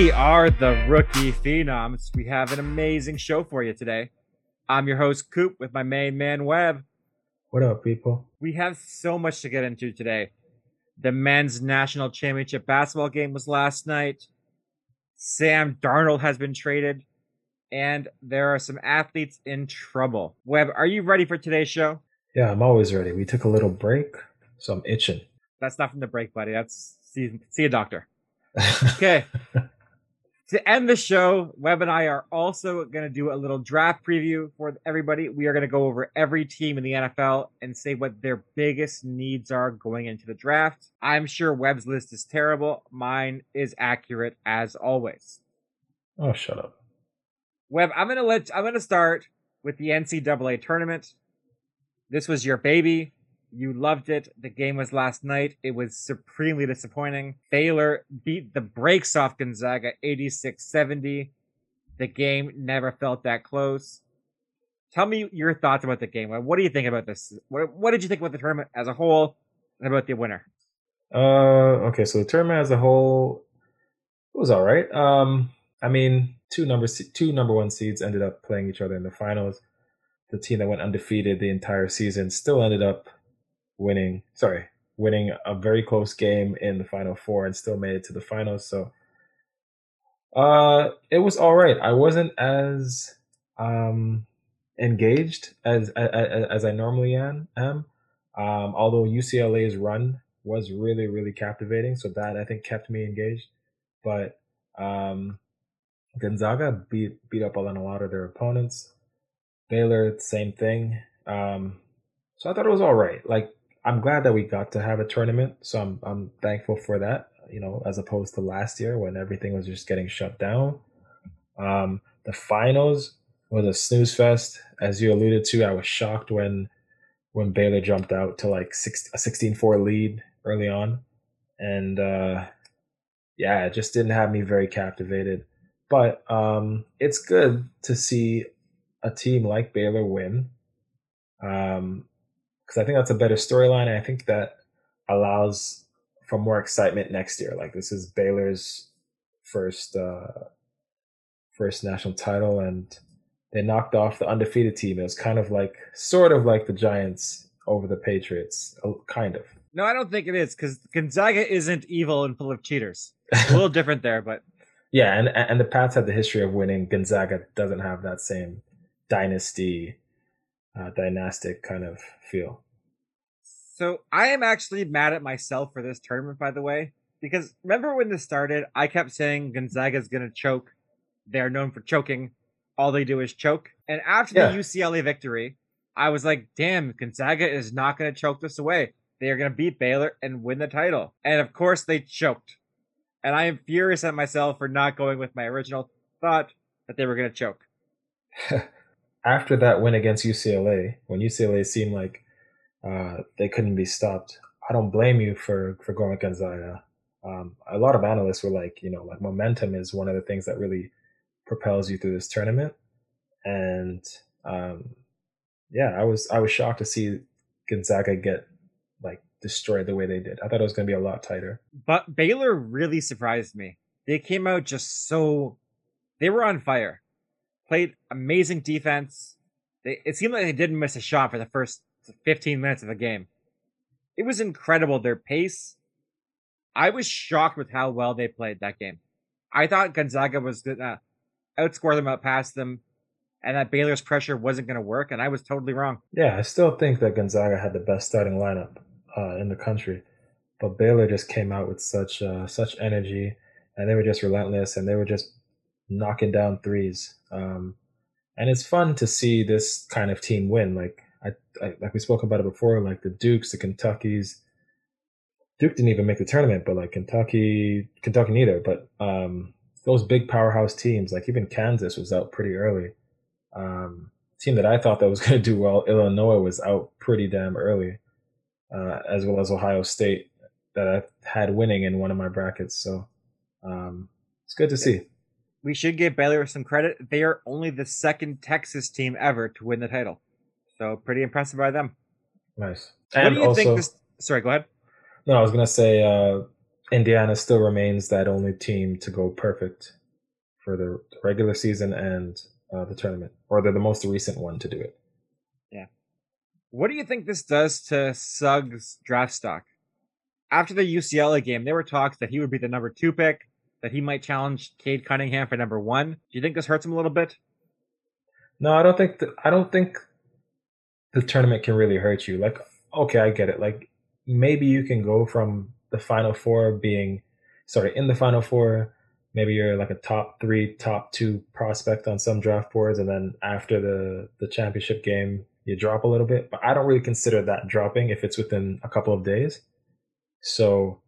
We are the Rookie Phenoms. We have an amazing show for you today. I'm your host, Coop, with my main man, Webb. What up, people? We have so much to get into today. The men's national championship basketball game was last night. Sam Darnold has been traded, and there are some athletes in trouble. Webb, are you ready for today's show? Yeah, I'm always ready. We took a little break, so I'm itching. That's not from the break, buddy. That's see, see a doctor. Okay. To end the show, Webb and I are also going to do a little draft preview for everybody. We are going to go over every team in the NFL and say what their biggest needs are going into the draft. I'm sure Webb's list is terrible. Mine is accurate as always. oh, shut up. Webb, I'm going to let I'm going to start with the NCAA tournament. This was your baby. You loved it. The game was last night. It was supremely disappointing. Baylor beat the brakes off Gonzaga 86 70. The game never felt that close. Tell me your thoughts about the game. What do you think about this? What, what did you think about the tournament as a whole and about the winner? Uh, okay, so the tournament as a whole it was all right. Um, I mean, two number two number one seeds ended up playing each other in the finals. The team that went undefeated the entire season still ended up winning. Sorry, winning a very close game in the final four and still made it to the finals. So, uh, it was all right. I wasn't as um engaged as as, as I normally am. Um, although UCLA's run was really really captivating, so that I think kept me engaged. But um, Gonzaga beat beat up on a lot of their opponents. Baylor, same thing. Um, so I thought it was all right. Like I'm glad that we got to have a tournament, so I'm I'm thankful for that. You know, as opposed to last year when everything was just getting shut down. Um, the finals was a snooze fest, as you alluded to. I was shocked when when Baylor jumped out to like six, a 16-4 lead early on, and uh, yeah, it just didn't have me very captivated. But um, it's good to see a team like Baylor win. Um, because I think that's a better storyline. And I think that allows for more excitement next year. Like this is Baylor's first uh, first national title, and they knocked off the undefeated team. It was kind of like, sort of like the Giants over the Patriots, kind of. No, I don't think it is because Gonzaga isn't evil and full of cheaters. a little different there, but yeah, and and the Pats have the history of winning. Gonzaga doesn't have that same dynasty, uh, dynastic kind of feel. So I am actually mad at myself for this tournament, by the way, because remember when this started, I kept saying Gonzaga's gonna choke. They're known for choking. All they do is choke. And after Yeah. the UCLA victory, I was like, damn, Gonzaga is not gonna choke this away. They are gonna beat Baylor and win the title. And of course they choked. And I am furious at myself for not going with my original thought that they were gonna choke. After that win against UCLA, when UCLA seemed like uh, they couldn't be stopped, I don't blame you for for going with Gonzaga. Um, a lot of analysts were like, you know, like momentum is one of the things that really propels you through this tournament, and um, yeah, I was I was shocked to see Gonzaga get like destroyed the way they did. I thought it was going to be a lot tighter. But Baylor really surprised me. They came out just so they were on fire. Played amazing defense. They, it seemed like they didn't miss a shot for the first 15 minutes of the game. It was incredible their pace. I was shocked with how well they played that game. I thought Gonzaga was gonna outscore them, outpass them, and that Baylor's pressure wasn't gonna work, and I was totally wrong. Yeah, I still think that Gonzaga had the best starting lineup uh, in the country, but Baylor just came out with such uh, such energy, and they were just relentless, and they were just knocking down threes. Um, and it's fun to see this kind of team win. Like I, I like we spoke about it before, like the Dukes, the Kentuckies. Duke didn't even make the tournament, but like Kentucky, Kentucky neither. But um, those big powerhouse teams, like even Kansas was out pretty early. Um, team that I thought that was going to do well, Illinois was out pretty damn early, uh, as well as Ohio State that I had winning in one of my brackets. So um, it's good to see. We should give Baylor some credit. They are only the second Texas team ever to win the title. So pretty impressive by them. Nice. what And do you also, think this sorry, go ahead. no, I was going to say, uh, Indiana still remains that only team to go perfect for the regular season and uh, the tournament, or they're the most recent one to do it. Yeah. What do you think this does to Suggs' draft stock? After the UCLA game, there were talks that he would be the number two pick, that he might challenge Cade Cunningham for number one. Do you think this hurts him a little bit? No, I don't think. The, I don't think the tournament can really hurt you. Like, okay, I get it. Like, maybe you can go from the final four being, sorry, in the final four maybe you're like a top three, top two prospect on some draft boards, and then after the the championship game, you drop a little bit. But I don't really consider that dropping if it's within a couple of days. So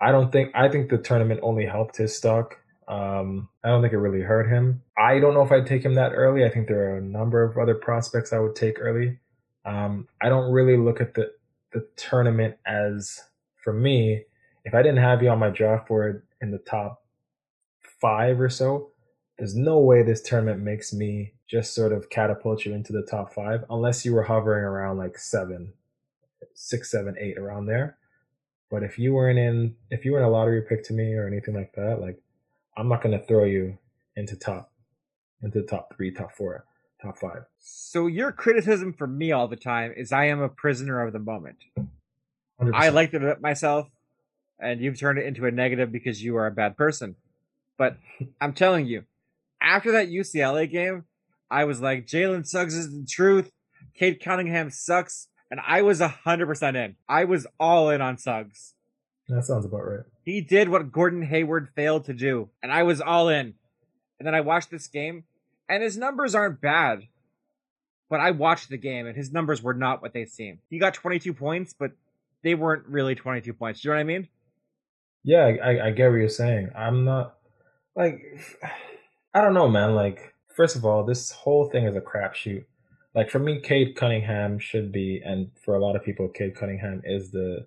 I don't think I think the tournament only helped his stock. Um, I don't think it really hurt him. I don't know if I'd take him that early. I think there are a number of other prospects I would take early. Um, I don't really look at the the tournament as for me. If I didn't have you on my draft board in the top five or so, there's no way this tournament makes me just sort of catapult you into the top five unless you were hovering around like seven, six, seven, eight around there. But if you weren't in, if you weren't a lottery pick to me or anything like that, like I'm not going to throw you into top, into top three, top four, top five. So your criticism for me all the time is I am a prisoner of the moment. 100%. I liked it myself, and you've turned it into a negative because you are a bad person. But I'm telling you, after that UCLA game, I was like, Jalen Suggs is the truth. Cade Cunningham sucks. And I was 100% in. I was all in on Suggs. That sounds about right. He did what Gordon Hayward failed to do. And I was all in. And then I watched this game, and his numbers aren't bad. But I watched the game, and his numbers were not what they seem. He got 22 points, but they weren't really 22 points. Do you know what I mean? Yeah, I, I get what you're saying. I'm not like I don't know, man. Like, first of all, this whole thing is a crapshoot. Like for me, Cade Cunningham should be, and for a lot of people, Cade Cunningham is the,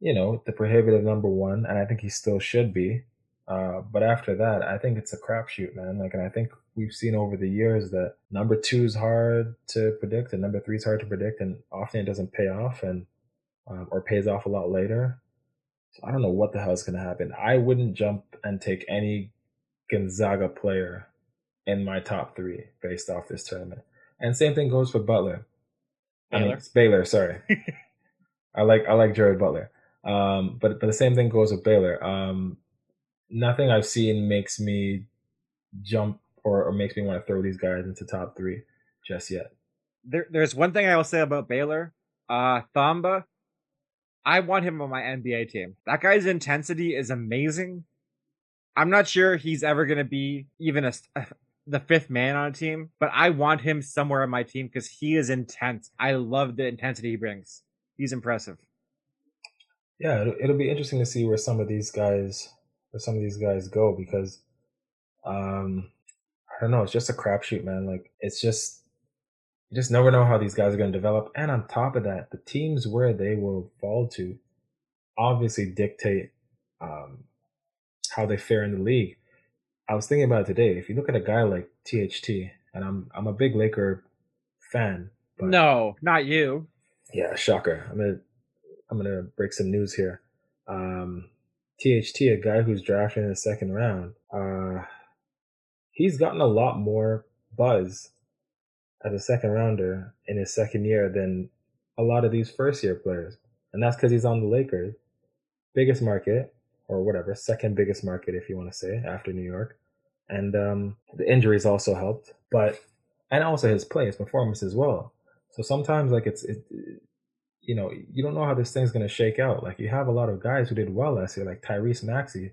you know, the prohibitive number one, and I think he still should be. Uh, but after that, I think it's a crapshoot, man. Like, and I think we've seen over the years that number two is hard to predict, and number three is hard to predict, and often it doesn't pay off, and um, or pays off a lot later. So I don't know what the hell is going to happen. I wouldn't jump and take any Gonzaga player in my top three based off this tournament. And same thing goes for Butler. Baylor. I mean, Baylor, sorry. I like I like Jared Butler. Um, but but the same thing goes with Baylor. Um, nothing I've seen makes me jump or, or makes me want to throw these guys into top three just yet. There, there's one thing I will say about Baylor. Uh, Thamba I want him on my NBA team. That guy's intensity is amazing. I'm not sure he's ever going to be even a, the fifth man on a team, but I want him somewhere on my team because he is intense. I love the intensity he brings. He's impressive. Yeah, it'll, it'll be interesting to see where some of these guys, where some of these guys go because, um, I don't know. It's just a crapshoot, man. Like it's just you just never know how these guys are going to develop. And on top of that, the teams where they will fall to obviously dictate um, how they fare in the league. I was thinking about it today. If you look at a guy like THT, and I'm I'm a big Laker fan. But no, not you. Yeah, shocker. I'm gonna I'm gonna break some news here. Um, THT, a guy who's drafted in the second round, uh, he's gotten a lot more buzz as a second rounder in his second year than a lot of these first year players. And that's because he's on the Lakers, biggest market, or whatever, second biggest market, if you want to say, after New York. And um, the injuries also helped, but, and also his play, his performance as well. So sometimes, like, it's, it, you know, you don't know how this thing's going to shake out. Like, you have a lot of guys who did well last year, like Tyrese Maxey,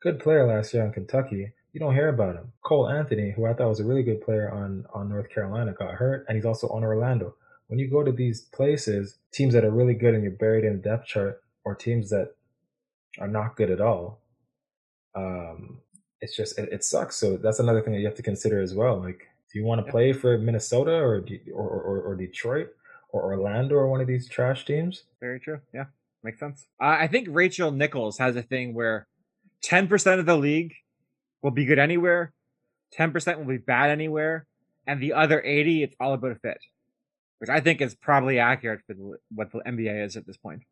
good player last year in Kentucky, you don't hear about him. Cole Anthony, who I thought was a really good player on on North Carolina, got hurt, and he's also on Orlando. When you go to these places, teams that are really good and you're buried in the depth chart, or teams that are not good at all, um, it's just it, it sucks. So that's another thing that you have to consider as well. Like, do you want to play for Minnesota or, or or, or Detroit or Orlando or one of these trash teams? Very true. Yeah, makes sense. Uh, I think Rachel Nichols has a thing where ten percent of the league will be good anywhere, 10% will be bad anywhere, and the other 80, it's all about a fit, which I think is probably accurate for the, what the NBA is at this point.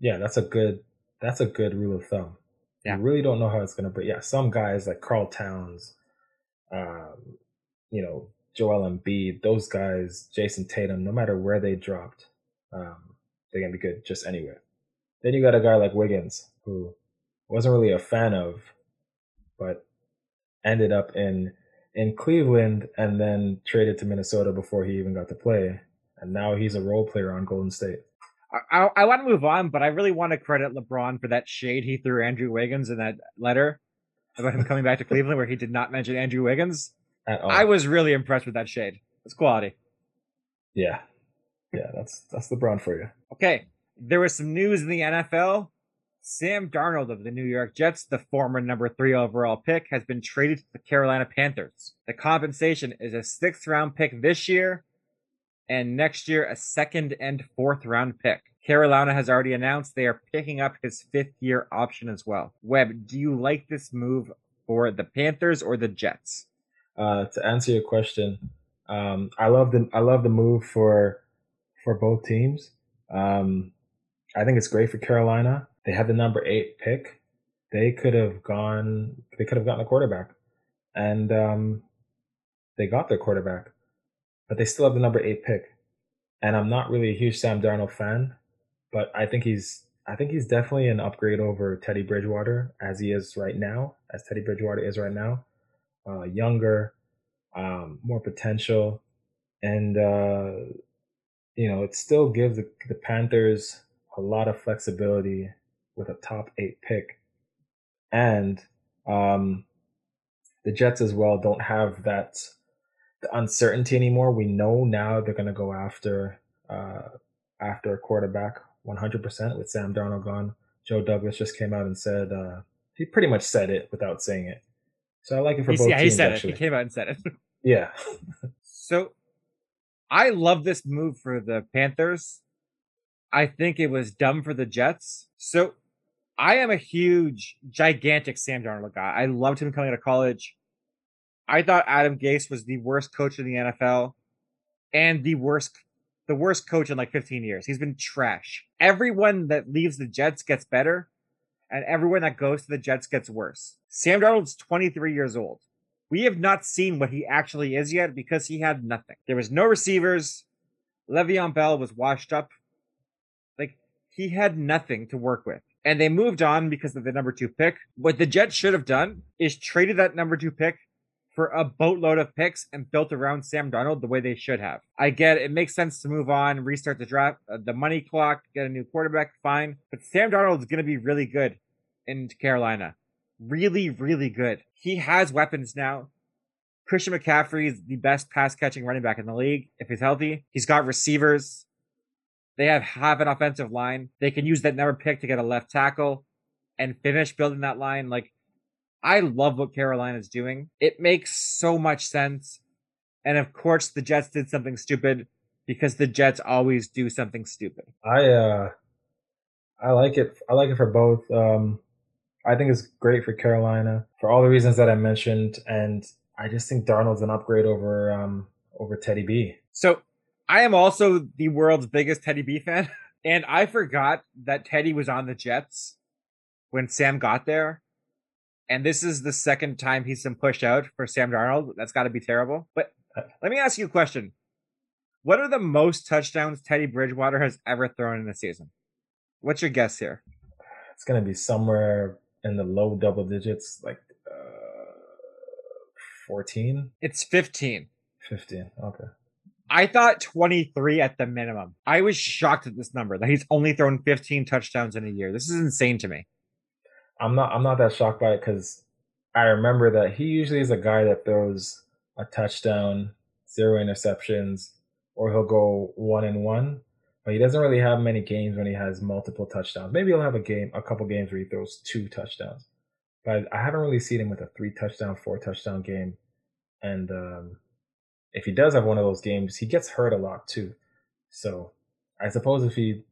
Yeah, that's a good that's a good rule of thumb. Yeah. You really don't know how it's gonna but yeah, some guys like Karl Towns, um, you know, Joel Embiid, those guys, Jayson Tatum, no matter where they dropped, um, they're gonna be good just anywhere. Then you got a guy like Wiggins, who wasn't really a fan of, but ended up in in Cleveland and then traded to Minnesota before he even got to play, and now he's a role player on Golden State. I, I, want to move on, but I really want to credit LeBron for that shade he threw Andrew Wiggins in that letter about him coming back to Cleveland, where he did not mention Andrew Wiggins. At. I was really impressed with that shade. It's quality. yeah, yeah, that's that's LeBron for you. Okay, there was some news in the NFL. Sam Darnold of the New York Jets, the former number three overall pick, has been traded to the Carolina Panthers. The compensation is a sixth round pick this year, and next year a second and fourth round pick. Carolina has already announced they are picking up his fifth year option as well. Webb, do you like this move for the Panthers or the Jets? Uh, to answer your question, um, I love the I love the move for for both teams. Um, I think it's great for Carolina. They had the number eight pick. They could have gone. They could have gotten a quarterback, and um, they got their quarterback, but they still have the number eight pick. And I'm not really a huge Sam Darnold fan, but I think he's I think he's definitely an upgrade over Teddy Bridgewater as he is right now, as Teddy Bridgewater is right now. Uh, younger, um, more potential, and uh, you know it still gives the, the Panthers a lot of flexibility with a top eight pick, and um, the Jets as well don't have that the uncertainty anymore. We know now they're going to go after uh, after a quarterback 100% with Sam Darnold gone. Joe Douglas just came out and said uh, he pretty much said it without saying it. So I like it for He's- both yeah, he said actually. it. He came out and said it. Yeah, So I love this move for the Panthers. I think it was dumb for the Jets. So I am a huge, gigantic Sam Darnold guy. I loved him coming out of college. I thought Adam Gase was the worst coach in the NFL and the worst the worst coach in like 15 years. He's been trash. Everyone that leaves the Jets gets better, and everyone that goes to the Jets gets worse. Sam Darnold's 23 years old. We have not seen what he actually is yet because he had nothing. There was no receivers. Le'Veon Bell was washed up. Like he had nothing to work with. And they moved on because of the number two pick. What the Jets should have done is traded that number two pick for a boatload of picks and built around Sam Darnold the way they should have. I get it, it makes sense to move on, restart the draft, uh, the money clock, get a new quarterback, fine. But Sam Darnold is going to be really good in Carolina. Really, really good. He has weapons now. Christian McCaffrey is the best pass catching running back in the league if he's healthy. He's got receivers. They have half an offensive line. They can use that number pick to get a left tackle and finish building that line. Like, I love what Carolina's doing. It makes so much sense. And of course, the Jets did something stupid because the Jets always do something stupid. I uh, I like it. I like it for both. Um, I think it's great for Carolina for all the reasons that I mentioned, and I just think Darnold's an upgrade over um over Teddy B. So I am also the world's biggest Teddy B fan. And I forgot that Teddy was on the Jets when Sam got there. And this is the second time he's been pushed out for Sam Darnold. That's got to be terrible. But let me ask you a question. What are the most touchdowns Teddy Bridgewater has ever thrown in a season? What's your guess here? It's gonna be somewhere in the low double digits, like uh, 14, It's 15. 15. Okay. I thought 23 at the minimum. I was shocked at this number that he's only thrown 15 touchdowns in a year. This is insane to me. I'm not I'm not that shocked by it because I remember that he usually is a guy that throws a touchdown, zero interceptions, or he'll go one and one. But he doesn't really have many games when he has multiple touchdowns. Maybe he'll have a game, a couple games where he throws two touchdowns. But I haven't really seen him with a three touchdown, four touchdown game. And um, if he does have one of those games, he gets hurt a lot too. So I suppose if he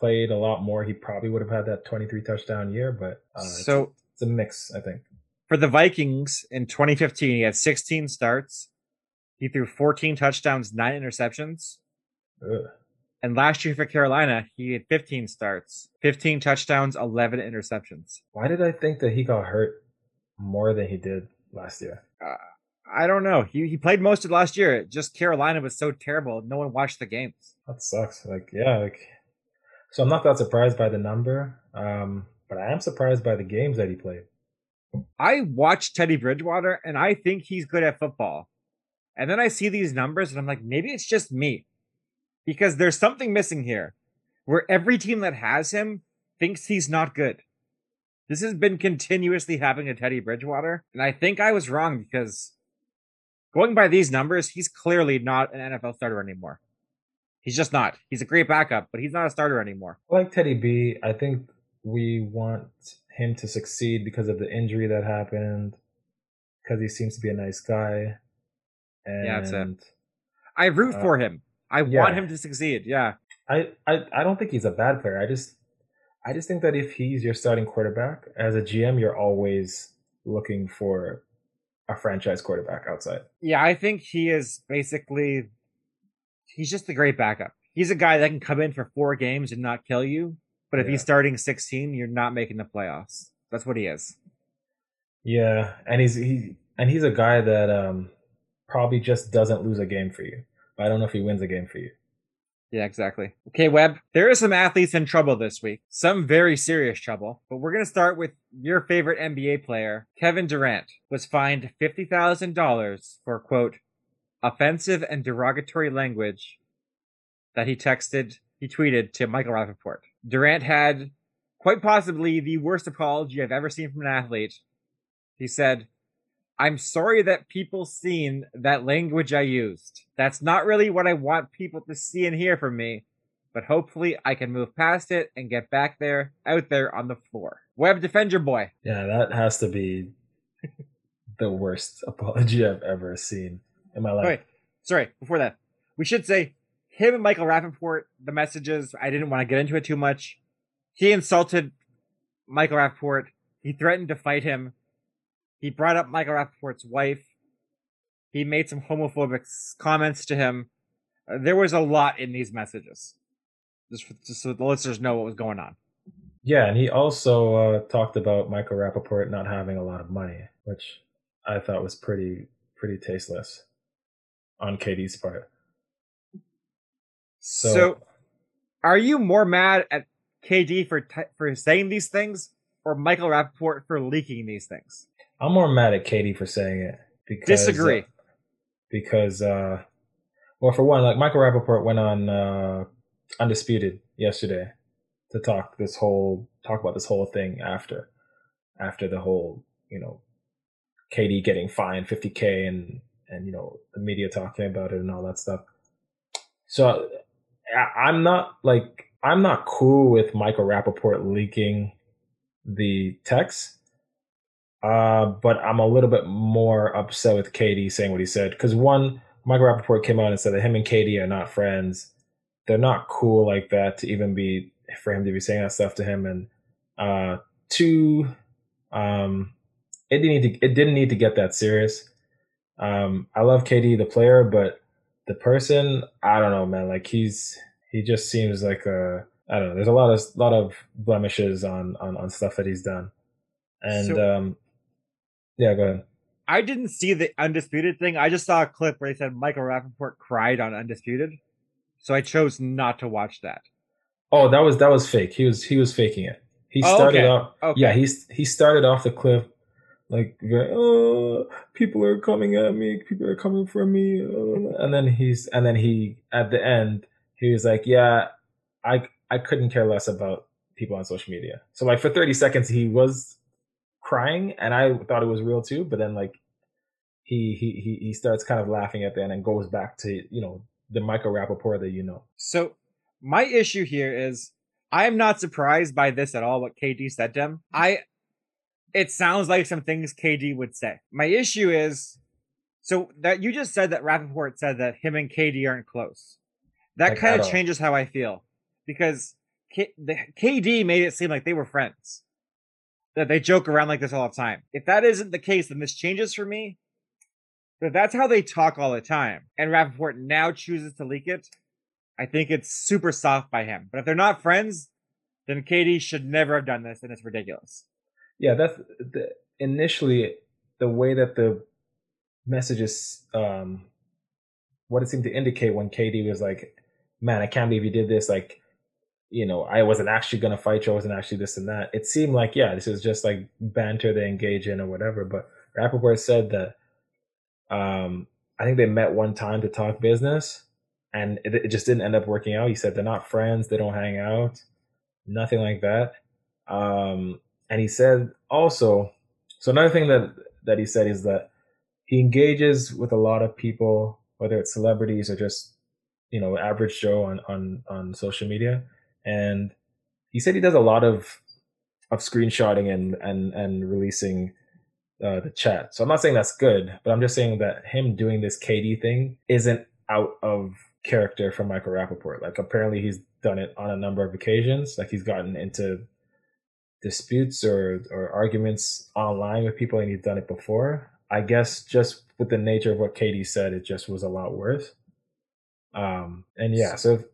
played a lot more, he probably would have had that 23 touchdown year. But uh, it's, so it's a mix, I think. for the Vikings in 2015, he had 16 starts. He threw 14 touchdowns, nine interceptions. Ugh. And last year for Carolina, he had 15 starts, 15 touchdowns, 11 interceptions. Why did I think that he got hurt more than he did last year? Uh, I don't know. He he played most of last year. Just Carolina was so terrible. No one watched the games. That sucks. Like yeah, like so I'm not that surprised by the number. Um, but I am surprised by the games that he played. I watched Teddy Bridgewater and I think he's good at football. And then I see these numbers and I'm like, maybe it's just me. Because there's something missing here where every team that has him thinks he's not good. This has been continuously happening to Teddy Bridgewater. And I think I was wrong because going by these numbers, he's clearly not an NFL starter anymore. He's just not. He's a great backup, but he's not a starter anymore. Like Teddy B, I think we want him to succeed because of the injury that happened, because he seems to be a nice guy. And yeah, that's it. I root uh, for him. I yeah. want him to succeed. Yeah. I, I I don't think he's a bad player. I just I just think that if he's your starting quarterback, as a GM, you're always looking for a franchise quarterback outside. Yeah, I think he is basically he's just a great backup. He's a guy that can come in for four games and not kill you, but if yeah. he's starting 16, you're not making the playoffs. That's what he is. Yeah, and he's he and he's a guy that um probably just doesn't lose a game for you. But I don't know if he wins a game for you. Yeah, exactly. Okay, Webb, there are some athletes in trouble this week. Some very serious trouble. But we're going to start with your favorite NBA player, Kevin Durant, was fined $50,000 for, quote, offensive and derogatory language that he texted, he tweeted to Michael Rapaport. Durant had quite possibly the worst apology I've ever seen from an athlete. He said, I'm sorry that people seen that language I used. That's not really what I want people to see and hear from me, but hopefully I can move past it and get back there, out there on the floor. Webb defend your boy. Yeah, that has to be the worst apology I've ever seen in my life. Wait, sorry, before that, we should say him and Michael Rapaport, the messages, I didn't want to get into it too much. He insulted Michael Rapaport. He threatened to fight him he brought up Michael Rapaport's wife. He made some homophobic comments to him. Uh, there was a lot in these messages. Just, for, just so the listeners know what was going on. Yeah, and he also uh, talked about Michael Rapaport not having a lot of money, which I thought was pretty pretty tasteless on KD's part. So, so are you more mad at KD for t- for saying these things, or Michael Rapaport for leaking these things? I'm more mad at KD for saying it. Because, Disagree. Uh, because, uh, well, for one, like Michael Rapaport went on uh, Undisputed yesterday to talk this whole talk about this whole thing after after the whole you know KD getting fined 50k and and you know the media talking about it and all that stuff. So I'm not like I'm not cool with Michael Rapaport leaking the text uh, but I'm a little bit more upset with KD saying what he said because one, Michael Rapaport came out and said that him and KD are not friends. They're not cool like that to even be for him to be saying that stuff to him. And uh, two, um, it didn't need to, it didn't need to get that serious. Um, I love KD the player, but the person, I don't know, man. Like he's he just seems like a I don't know. There's a lot of lot of blemishes on on on stuff that he's done, and so, um, yeah, go ahead. I didn't see the undisputed thing. I just saw a clip where they said Michael Rapaport cried on undisputed, so I chose not to watch that. Oh, that was that was fake. He was he was faking it. He oh, started oh, okay. off. Okay. Yeah, he's he started off the cliff like very, oh people are coming at me people are coming for me and then he's and then he at the end he was like yeah i i couldn't care less about people on social media so like for 30 seconds he was crying, and I thought it was real too. But then like he he he he starts kind of laughing at that and goes back to you know the Michael Rapaport that you know. So my issue here is I am not surprised by this at all. What KD said to him, I it sounds like some things KD would say. My issue is so that you just said that Rapaport said that him and KD aren't close. That like, kind of changes how I feel because K- the, KD made it seem like they were friends that they joke around like this all the time. If that isn't the case, then this changes for me. But that's how they talk all the time. And Rapaport now chooses to leak it. I think it's super soft by him. But if they're not friends, then KD should never have done this, and it's ridiculous. Yeah, that's the, initially the way that the messages, um, what it seemed to indicate when KD was like, "Man, I can't believe you did this." Like, you know, I wasn't actually gonna fight you. I wasn't actually this and that. It seemed like, yeah, this is just like banter they engage in or whatever. But Rapaport said that, um, I think they met one time to talk business, and it, it just didn't end up working out. He said they're not friends. They don't hang out nothing like that. Um, and he said also, so another thing that that he said is that he engages with a lot of people, whether it's celebrities or just you know average Joe on on on social media, and he said he does a lot of of screenshotting and and and releasing uh, the chat. So I'm not saying that's good, but I'm just saying that him doing this KD thing isn't out of character for Michael Rapaport. Like apparently he's done it on a number of occasions. Like he's gotten into disputes or or arguments online with people, and he's done it before. I guess just with the nature of what KD said, it just was a lot worse. Um, and yeah, so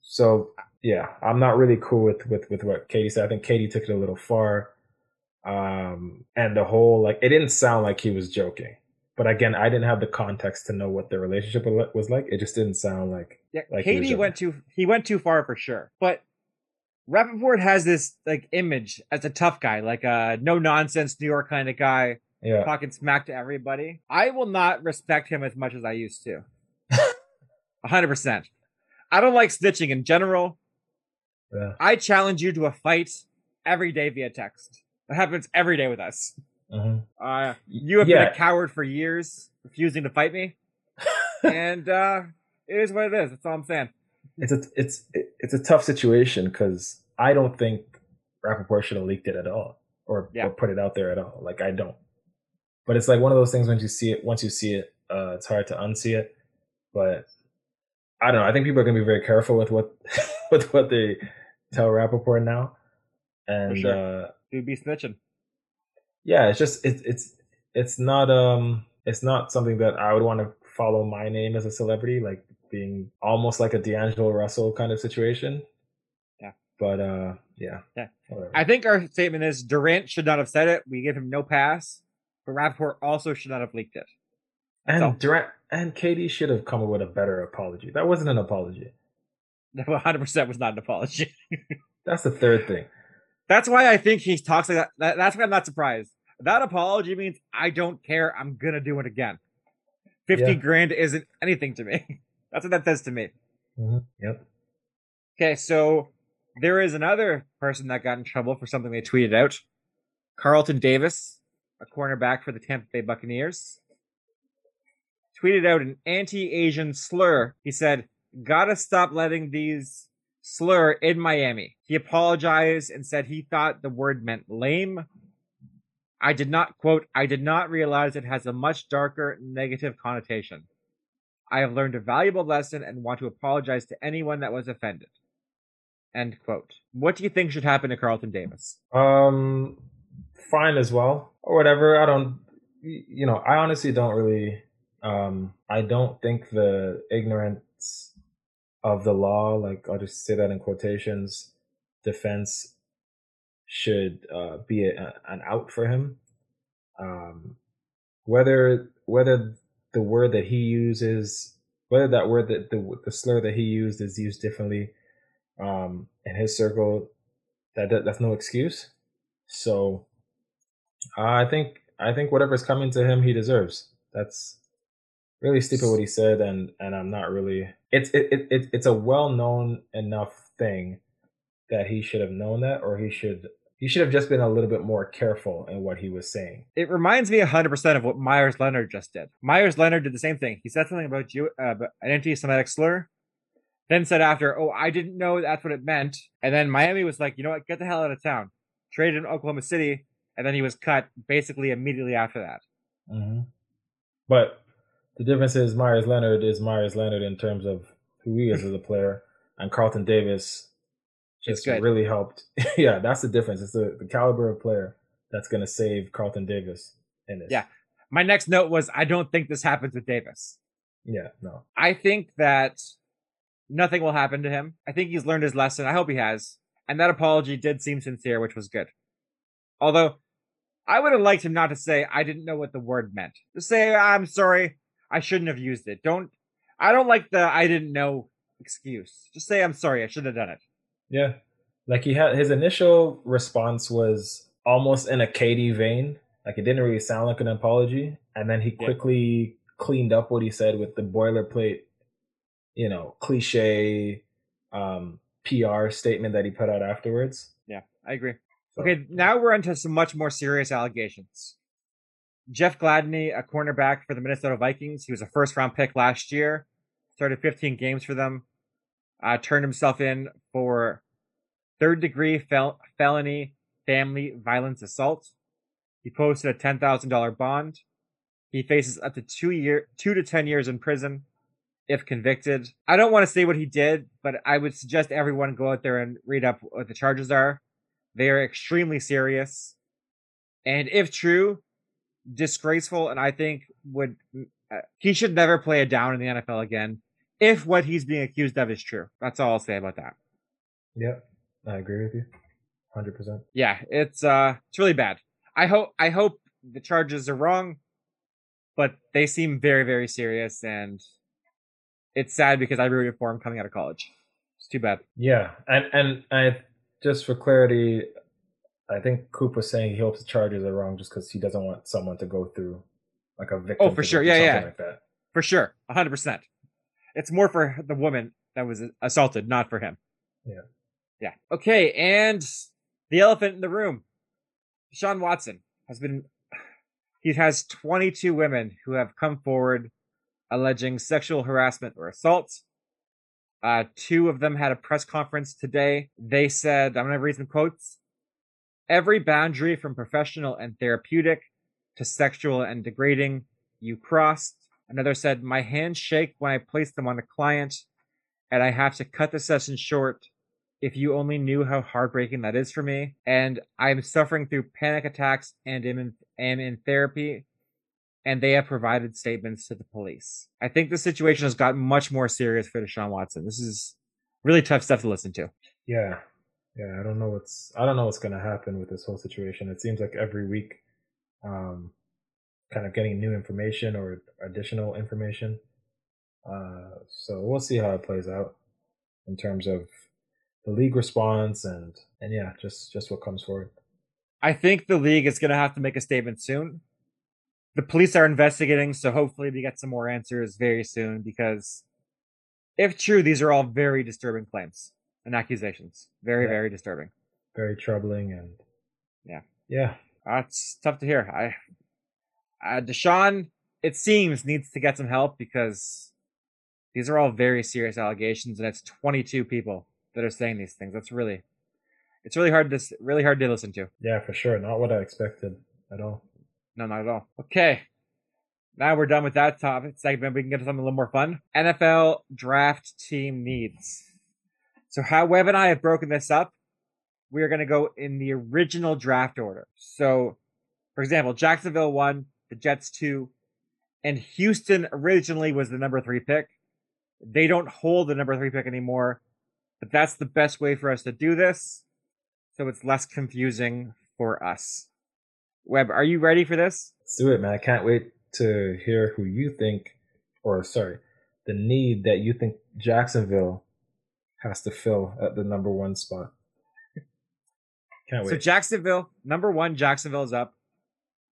so yeah, I'm not really cool with with with what KD said. I think KD took it a little far. Um, and the whole like it didn't sound like he was joking. But again, I didn't have the context to know what their relationship was like. It just didn't sound like yeah. Like KD went too he went too far for sure. But Rapaport has this like image as a tough guy, like a no nonsense New York kind of guy, yeah. talking smack to everybody. I will not respect him as much as I used to. hundred percent. I don't like snitching in general. Yeah. I challenge you to a fight every day via text. That happens every day with us. Mm-hmm. Uh, you have Yeah. been a coward for years, refusing to fight me, and uh, it is what it is. That's all I'm saying. it's a it's it's a tough situation because I don't think Rapaport should have leaked it at all or, Yeah. or put it out there at all. Like I don't. But it's like one of those things once you see it, once you see it, uh, it's hard to unsee it. But I don't know. I think people are gonna be very careful with what with what they tell Rapaport now. And sure. uh, Dude, be snitching. yeah, it's just it's it's it's not um it's not something that I would want to follow my name as a celebrity, like being almost like a D'Angelo Russell kind of situation. But uh yeah. Yeah. Whatever. I think our statement is Durant should not have said it. We give him no pass, but Rapaport also should not have leaked it. and so- Durant and KD should have come up with a better apology. That wasn't an apology. 100% was not an apology. That's the third thing. That's why I think he talks like that. that. That's why I'm not surprised. That apology means I don't care. I'm gonna do it again. Fifty Yeah. grand isn't anything to me. That's what that says to me. Mhm. Yep. Okay, so there is another person that got in trouble for something they tweeted out. Carlton Davis, a cornerback for the Tampa Bay Buccaneers, tweeted out an anti-Asian slur. He said, "Gotta stop letting these slur in Miami." He apologized and said he thought the word meant lame. I did not quote. I did not realize it has a much darker negative connotation. I have learned a valuable lesson and want to apologize to anyone that was offended. End quote. What do you think should happen to Carlton Davis? Um fine as well. Or whatever. I don't you know, I honestly don't really um I don't think the ignorance of the law, like I'll just say that in quotations, defense should uh, be a, an out for him. Um, whether whether the word that he uses, whether that word that the the slur that he used is used differently um, in his circle, that, that that's no excuse. So I think I think whatever's coming to him, he deserves. That's really stupid what he said, and and I'm not really. It's it, it, it it's a well known enough thing that he should have known that, or he should he should have just been a little bit more careful in what he was saying. It reminds me 100% of what Meyers Leonard just did. Meyers Leonard did the same thing. He said something about you, uh, an anti-Semitic slur, then said after, "Oh, I didn't know that's what it meant." And then Miami was like, "You know what? Get the hell out of town." Traded in Oklahoma City, and then he was cut basically immediately after that. Mm-hmm. But the difference is Meyers Leonard is Meyers Leonard in terms of who he is as a player, and Carlton Davis just really helped. yeah, that's the difference. It's the, the caliber of player that's going to save Carlton Davis in this. Yeah. My next note was, "I don't think this happens with Davis." Yeah. No. I think that Nothing will happen to him. I think he's learned his lesson. I hope he has. And that apology did seem sincere, which was good. Although, I would have liked him not to say, I didn't know what the word meant. Just say, I'm sorry. I shouldn't have used it. Don't, I don't like the I didn't know excuse. Just say, I'm sorry. I should have done it. Yeah. Like he had his initial response was almost in a KD vein. Like it didn't really sound like an apology. And then he Yeah. quickly cleaned up what he said with the boilerplate, you know, cliche um, PR statement that he put out afterwards. Yeah, I agree. So- Okay, now we're into some much more serious allegations. Jeff Gladney, a cornerback for the Minnesota Vikings, he was a first round pick last year, started 15 games for them, uh, turned himself in for third degree fel- felony family violence assault. He posted a $10,000 bond. He faces up to two year, two to 10 years in prison if convicted. I don't want to say what he did, but I would suggest everyone go out there and read up what the charges are. They are extremely serious. And if true, disgraceful, and I think would uh, he should never play a down in the NFL again if what he's being accused of is true. That's all I'll say about that. Yep, I agree with you, hundred percent. Yeah, it's uh it's really bad. I hope I hope the charges are wrong, but they seem very very serious and it's sad because I rooted for him coming out of college. It's too bad. Yeah, and and I just for clarity, I think Coop was saying he hopes the charges are wrong just because he doesn't want someone to go through like a victim. Oh, for sure. Yeah, yeah. like that. For sure. 100%. It's more for the woman that was assaulted, not for him. Yeah. Yeah. Okay, and the elephant in the room. Sean Watson has been he has 22 women who have come forward alleging sexual harassment or assault. Uh, two of them had a press conference today. They said, I'm going to read some quotes. Every boundary from professional and therapeutic to sexual and degrading you crossed. Another said, My hands shake when I place them on a client, and I have to cut the session short. If you only knew how heartbreaking that is for me. And I'm suffering through panic attacks and am in, am in therapy, and they have provided statements to the police. I think the situation has gotten much more serious for Deshaun Watson. This is really tough stuff to listen to. Yeah, yeah. I don't know what's I don't know what's gonna happen with this whole situation. It seems like every week, um, kind of getting new information or additional information. Uh, so we'll see how it plays out in terms of the league response and and yeah, just just what comes forward. I think the league is going to have to make a statement soon. The police are investigating, so hopefully we get some more answers very soon because if true, these are all very disturbing claims and accusations. Very, Yeah. very disturbing. Very troubling and Yeah. yeah, That's tough to hear. I, uh, Deshaun, it seems, needs to get some help because these are all very serious allegations, and it's 22 people that are saying these things. That's really, it's really hard to, really hard to listen to. yeah, for sure. Not what I expected at all. No, not at all. Okay. Now we're done with that topic segment. We can get to something a little more fun. NFL draft team needs. So how Webb and I have broken this up. We are going to go in the original draft order. So, for example, Jacksonville one, the Jets two, and Houston originally was the number three pick. They don't hold the number three pick anymore, but that's the best way for us to do this. So it's less confusing for us. Webb, are you ready for this? Let's do it, man. I can't wait to hear who you think, or sorry, the need that you think Jacksonville has to fill at the number one spot. Can't wait. So. Jacksonville, number one, Jacksonville is up.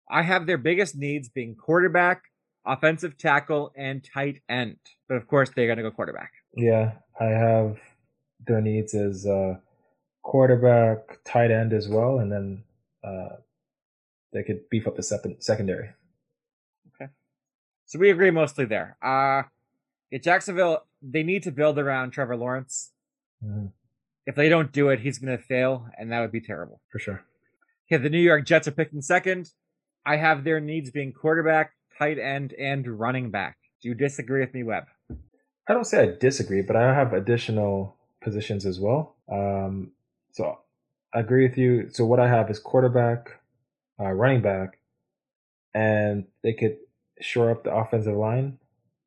I have their biggest needs being quarterback, offensive tackle, and tight end. But of course, they're going to go quarterback. yeah, I have their needs as uh, quarterback, tight end as well, and then uh, they could beef up the sep- secondary. Okay. So we agree mostly there. Uh, yeah, Jacksonville, they need to build around Trevor Lawrence. Mhm, If they don't do it, he's going to fail, and that would be terrible. for sure. Okay, the New York Jets are picking second. I have their needs being quarterback, tight end, and running back. Do you disagree with me, Webb? I don't say I disagree, but I have additional positions as well. Um, so I agree with you. So what I have is quarterback, uh, running back, and they could shore up the offensive line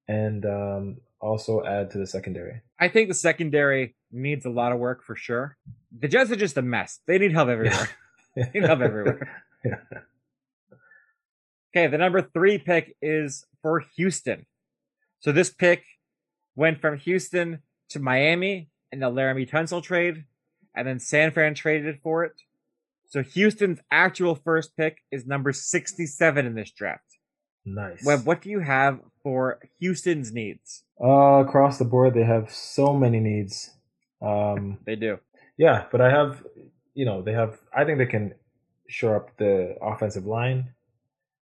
and um, also add to the secondary. I think the secondary needs a lot of work for sure. The Jets are just a mess. They need help everywhere. they need help everywhere. Yeah. Okay, the number three pick is for Houston. So this pick went from Houston to Miami in the Laremy Tunsil trade, and then San Fran traded for it. So Houston's actual first pick is number 67 in this draft. Nice. Webb, what do you have for Houston's needs? Uh, across the board, they have so many needs. Um, They do. yeah, but I have, you know, they have. I think they can shore up the offensive line,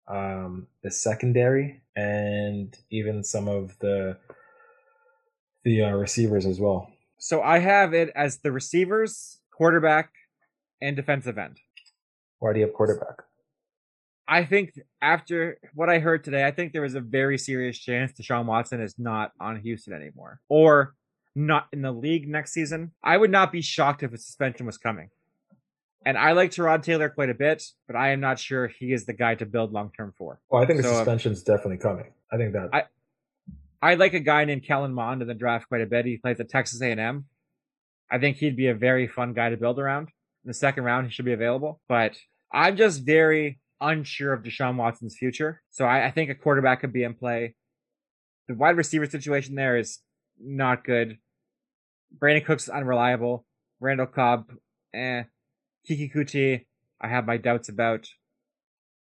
um, the secondary, and even some of the the uh, receivers as well. So I have it as the receivers, quarterback, and defensive end. Why do you have quarterback? I think after what I heard today, I think there is a very serious chance Deshaun Watson is not on Houston anymore or not in the league next season. I would not be shocked if a suspension was coming. And I like Tyrod Taylor quite a bit, but I am not sure he is the guy to build long term for. Well, I think the So, uh, suspension's definitely coming. I think that. I- I like a guy named Kellen Mond in the draft quite a bit. He plays at Texas A&M. I think he'd be a very fun guy to build around. The second round, he should be available. But I'm just very unsure of Deshaun Watson's future. So I, I think a quarterback could be in play. The wide receiver situation there is not good. Brandin Cooks unreliable. Randall Cobb, eh. Keke Coutee, I have my doubts about.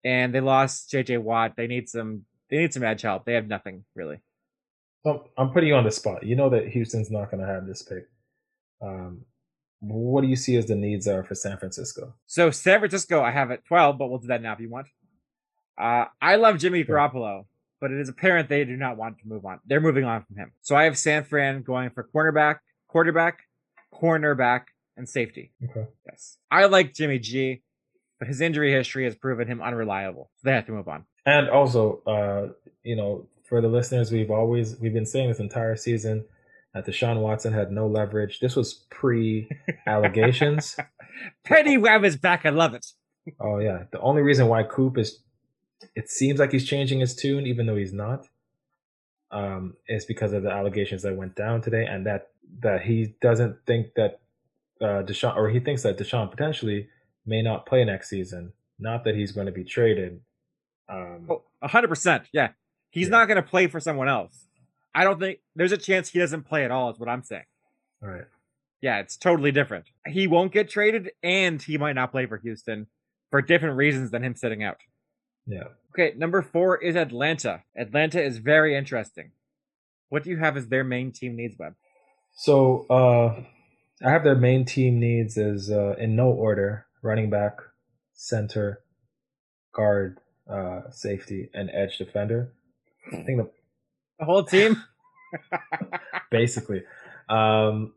And they lost JJ Watt. They need some they need some edge help. They have nothing really. I'm putting you on the spot. You know that Houston's not going to have this pick. Um, what do you see as the needs are for San Francisco? So San Francisco, I have at 12, but we'll do that now if you want. Uh, I love Jimmy Sure. Garoppolo, but it is apparent they do not want to move on. They're moving on from him. So I have San Fran going for cornerback, quarterback, cornerback, and safety. Okay. Yes. I like Jimmy G, but his injury history has proven him unreliable. So they have to move on. And also, uh, you know, for the listeners, we've always we've been saying this entire season that Deshaun Watson had no leverage. This was pre allegations. Penny Webb is back. I love it. oh yeah, the only reason why Coop is, it seems like he's changing his tune, even though he's not, um, is because of the allegations that went down today, and that that he doesn't think that uh, Deshaun, or he thinks that Deshaun potentially may not play next season. Not that he's going to be traded. Um, Oh, 100%. Yeah. He's Yeah. not going to play for someone else. I don't think there's a chance he doesn't play at all, is what I'm saying. all right. Yeah, it's totally different. He won't get traded, and he might not play for Houston for different reasons than him sitting out. Yeah. Okay, number four is Atlanta. Atlanta is very interesting. What do you have as their main team needs, Webb? So uh, I have their main team needs as uh, in no order: running back, center, guard, uh, safety, and edge defender. I think the, The whole team? basically, um,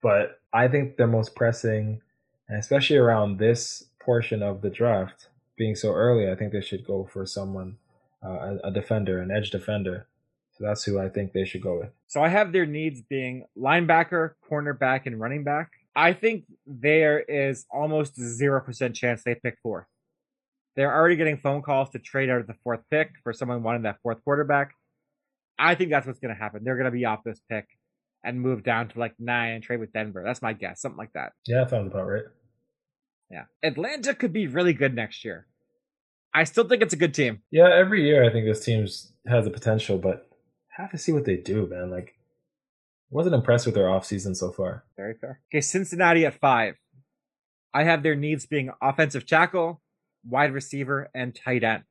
but I think the most pressing, and especially around this portion of the draft being so early, I think they should go for someone, uh, a, a defender, an edge defender. So that's who I think they should go with. So I have their needs being linebacker, cornerback, and running back. I think there is almost 0% chance they pick fourth. They're already getting phone calls to trade out of the fourth pick for someone wanting that fourth quarterback. I think that's what's going to happen. They're going to be off this pick and move down to like nine and trade with Denver. That's my guess. Something like that. Yeah, that sounds about right. Yeah. Atlanta could be really good next year. I still think it's a good team. Yeah, every year I think this team has the potential, but have to see what they do, man. Like, wasn't impressed with their offseason so far. Very fair. Okay, Cincinnati at five. I have their needs being offensive tackle, wide receiver, and tight end.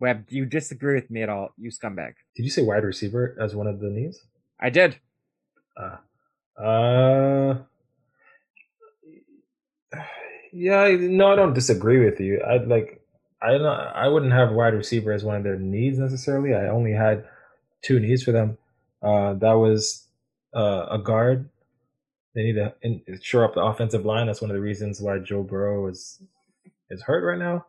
Webb, do you disagree with me at all, you scumbag? Did you say wide receiver as one of the needs? I did. Uh, uh yeah, I- no, I don't disagree with you. I'd like, I don't, I wouldn't have wide receiver as one of their needs necessarily. I only had two needs for them. Uh, that was uh, a guard. They need to in, shore up the offensive line. That's one of the reasons why Joe Burrow is is hurt right now,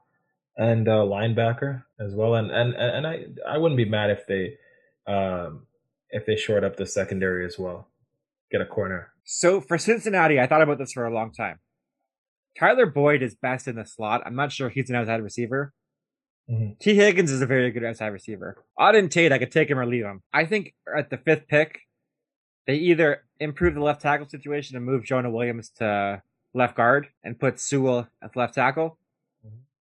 and uh, linebacker as well. And and and I I wouldn't be mad if they um, if they shored up the secondary as well. Get a corner. So for Cincinnati, I thought about this for a long time. Tyler Boyd is best in the slot. I'm not sure he's an outside receiver. Mhm. Tee Higgins is a very good outside receiver. Auden Tate, I could take him or leave him. I think at the fifth pick, They either improve the left tackle situation and move Jonah Williams to left guard and put Sewell at left tackle.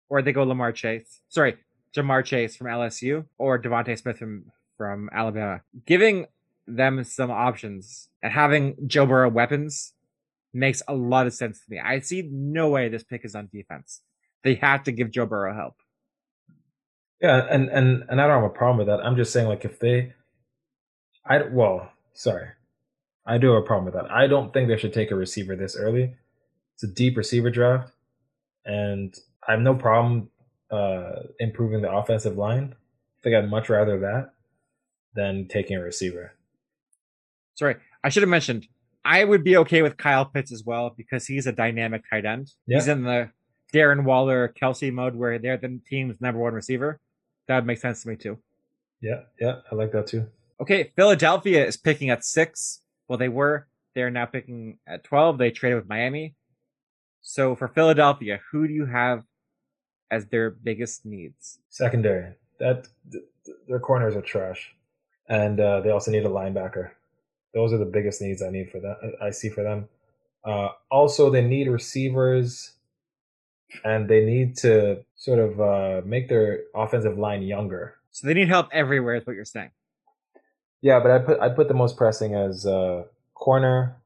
Or they go Lamar Chase. Sorry, Ja'Marr Chase from LSU or DeVonta Smith from from Alabama. Giving them some options and having Joe Burrow weapons makes a lot of sense to me. I see no way this pick is on defense. They have to give Joe Burrow help. Yeah, and and and I don't have a problem with that. I'm just saying, like, if they, I well, sorry, I do have a problem with that. I don't think they should take a receiver this early. It's a deep receiver draft, and I have no problem uh improving the offensive line. I think I'd much rather that than taking a receiver. Sorry, I should have mentioned I would be okay with Kyle Pitts as well because he's a dynamic tight end. He's in the Darren Waller Kelce mode where they're the team's number one receiver. That would make sense to me too. Yeah, yeah, I like that too. Okay, Philadelphia is picking at six. Well, they were. They're now picking at 12. They traded with Miami. So for Philadelphia, who do you have as their biggest needs? Secondary, that th- th- their corners are trash, and uh, they also need a linebacker. Those are the biggest needs I need for them. I see for them. Uh, also, they need receivers, and they need to sort of uh, make their offensive line younger. So they need help everywhere, is what you're saying. Yeah, but I put I put the most pressing as uh, corner,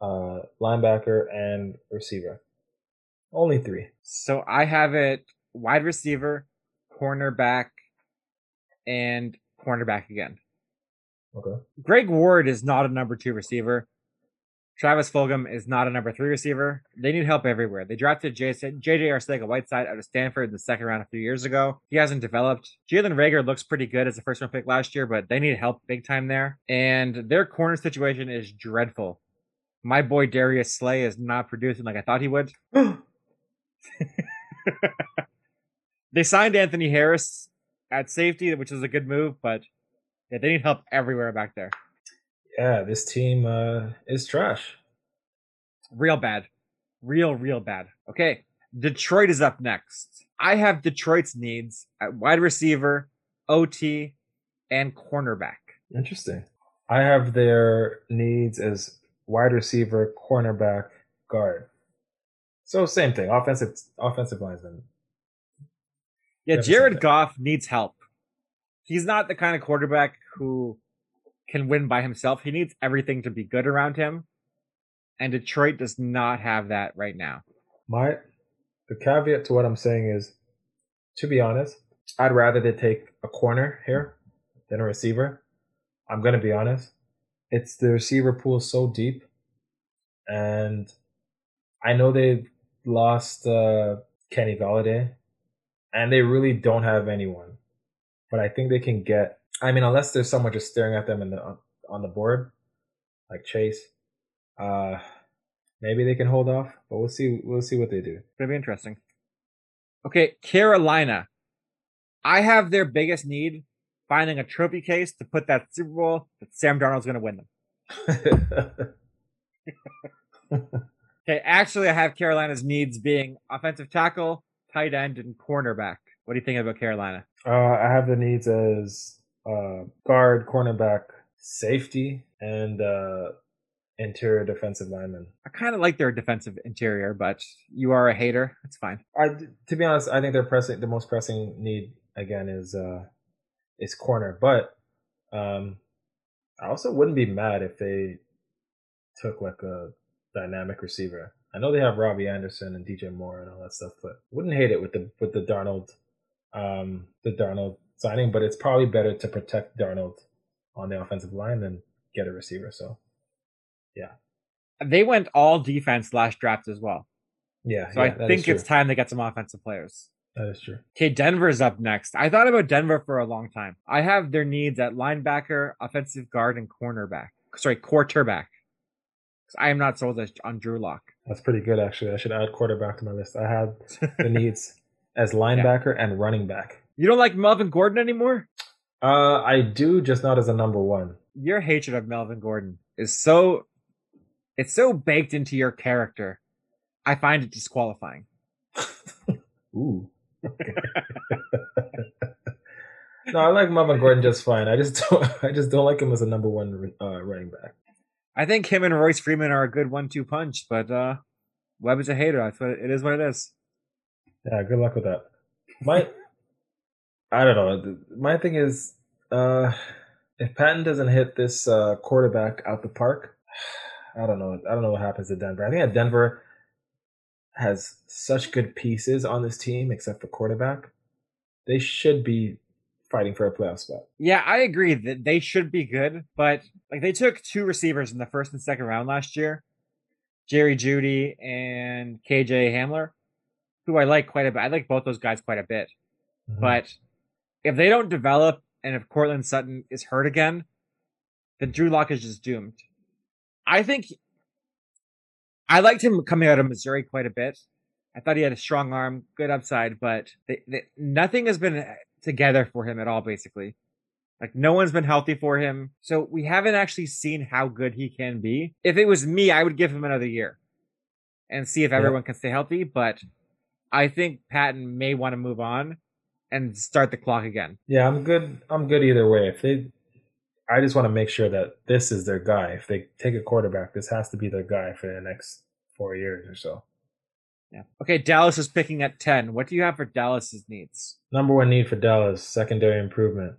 uh, linebacker, and receiver. Only three. So I have it wide receiver, cornerback, and cornerback again. Okay. Greg Ward is not a number two receiver. Travis Fulgham is not a number three receiver. They need help everywhere. They drafted JJ Arcega Whiteside out of Stanford in the second round a few years ago. He hasn't developed. Jalen Reagor looks pretty good as a first round pick last year, but they need help big time there. And their corner situation is dreadful. My boy Darius Slay is not producing like I thought he would. They signed Anthony Harris at safety, which is a good move, but yeah, they need help everywhere back there. yeah, this team uh, is trash. Real bad. Real, real bad. Okay. Detroit is up next. I have Detroit's needs at wide receiver, OT, and cornerback. Interesting. I have their needs as wide receiver, cornerback, guard. So same thing. Offensive offensive lineman. Yeah, Jared. Goff needs help. He's not the kind of quarterback who can win by himself. He needs everything to be good around him. And Detroit does not have that right now. My the caveat to what I'm saying is, to be honest, I'd rather they take a corner here than a receiver. I'm gonna be honest. It's the receiver pool so deep, and I know they lost uh, Kenny Golladay, and they really don't have anyone. But I think they can get. I mean, unless there's someone just staring at them in the on the board, like Chase, uh, maybe they can hold off. But we'll see. We'll see what they do. Gonna be interesting. Okay, Carolina. I have their biggest need finding a trophy case to put that Super Bowl that Sam Darnold's gonna win them. Okay, actually, I have Carolina's needs being offensive tackle, tight end, and cornerback. What do you think about Carolina? uh, I have the needs as uh, guard, cornerback, safety, and uh, interior defensive lineman. I kind of like their defensive interior, but you are a hater. It's fine. I, to be honest, I think they're pressing. The most pressing need again is uh, is corner. But um, I also wouldn't be mad if they took like a dynamic receiver. I know they have Robbie Anderson and DJ Moore and all that stuff, but wouldn't hate it with the with the Darnold, um, the Darnold signing. But it's probably better to protect Darnold on the offensive line than get a receiver. So yeah, They went all defense last draft as well. yeah, So yeah, I think it's time they get some offensive players. that is true. Okay, Denver's up next. I thought about Denver for a long time. I have their needs at linebacker, offensive guard, and cornerback. Sorry, quarterback. I am not sold on Drew Lock. That's pretty good, actually. I should add quarterback to my list. I had the needs as linebacker and running back. You don't like Melvin Gordon anymore? Uh, I do, just not as a number one. Your hatred of Melvin Gordon is so it's so baked into your character. I find it disqualifying. Ooh. no, I like Melvin Gordon just fine. I just don't. I just don't like him as a number one uh, running back. I think him and Royce Freeman are a good one-two punch, but uh, Webb is a hater. That's what it is. What it is. Yeah, good luck with that. My, I don't know. My thing is, uh, if Paton doesn't hit this uh, quarterback out the park, I don't know. I don't know what happens to Denver. I think that Denver has such good pieces on this team, except for quarterback. They should be fighting for a playoff spot. Yeah, I agree that they should be good, but like they took two receivers in the first and second round last year, Jerry Jeudy and KJ Hamler, who I like quite a bit. I like both those guys quite a bit. Mm-hmm. But if they don't develop and if Courtland Sutton is hurt again, then Drew Lock is just doomed. I think I liked him coming out of Missouri quite a bit. I thought he had a strong arm, good upside, but they, they, nothing has been together for him at all, basically. Like no one's been healthy for him. So we haven't actually seen how good he can be. If it was me, I would give him another year and see if everyone yeah. can stay healthy. But I think Paton may want to move on and start the clock again. Yeah, I'm good. I'm good either way. If they, I just want to make sure that this is their guy. If they take a quarterback, this has to be their guy for the next four years or so. Yeah. Okay, Dallas is picking at 10. What do you have for Dallas's needs? Number one need for Dallas, secondary improvement.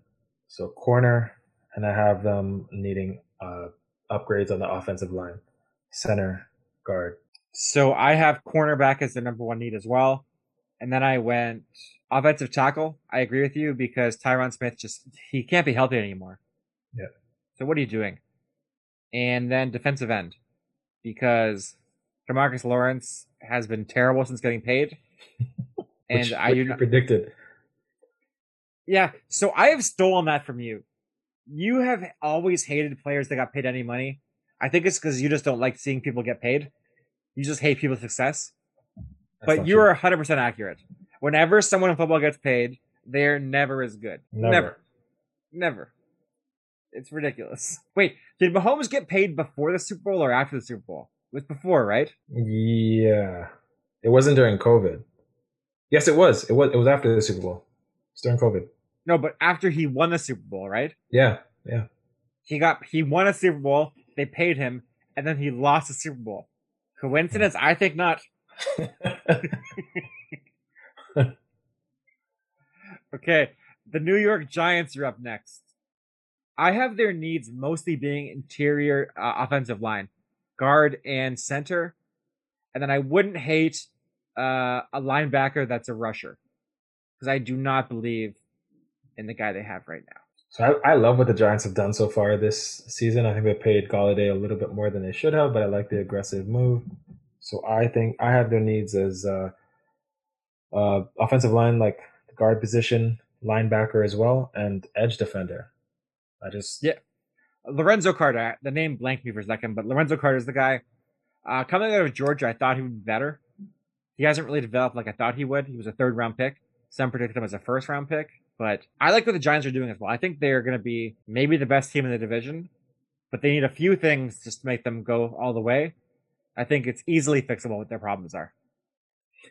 So corner, and I have them needing uh, upgrades on the offensive line, center, guard. So I have cornerback as the number one need as well. And then I went offensive tackle. I agree with you because Tyron Smith just, he can't be healthy anymore. Yeah. So what are you doing? And then defensive end because Demarcus Lawrence has been terrible since getting paid. and which, I which predicted. Yeah, so I have stolen that from you. You have always hated players that got paid any money. I think it's because you just don't like seeing people get paid. You just hate people's success. That's but you are 100% accurate. Whenever someone in football gets paid, they're never as good. Never. Never. never. It's ridiculous. Wait, did Mahomes get paid before the Super Bowl or after the Super Bowl? It was before, right? Yeah. It wasn't during COVID. Yes, it was. It was. It was after the Super Bowl. It's during COVID. No, but after he won the Super Bowl, right? Yeah. Yeah. He got. He won a Super Bowl. They paid him, and then he lost the Super Bowl. Coincidence? I think not. okay, the New York Giants are up next. I have their needs mostly being interior uh, offensive line guard and center. And then I wouldn't hate uh, a linebacker that's a rusher because I do not believe in the guy they have right now. So I, I, love what the Giants have done so far this season. I think they paid Golladay a little bit more than they should have, but I like the aggressive move. So I think I have their needs as uh, uh, offensive line, like guard position, linebacker as well, and edge defender. I just yeah, Lorenzo Carter, the name blanked me for a second, but Lorenzo Carter is the guy. Uh, coming out of Georgia, I thought he would be better. He hasn't really developed like I thought he would. He was a third round pick. Some predicted him as a first round pick, but I like what the Giants are doing as well. I think they're going to be maybe the best team in the division, but they need a few things just to make them go all the way. I think it's easily fixable what their problems are.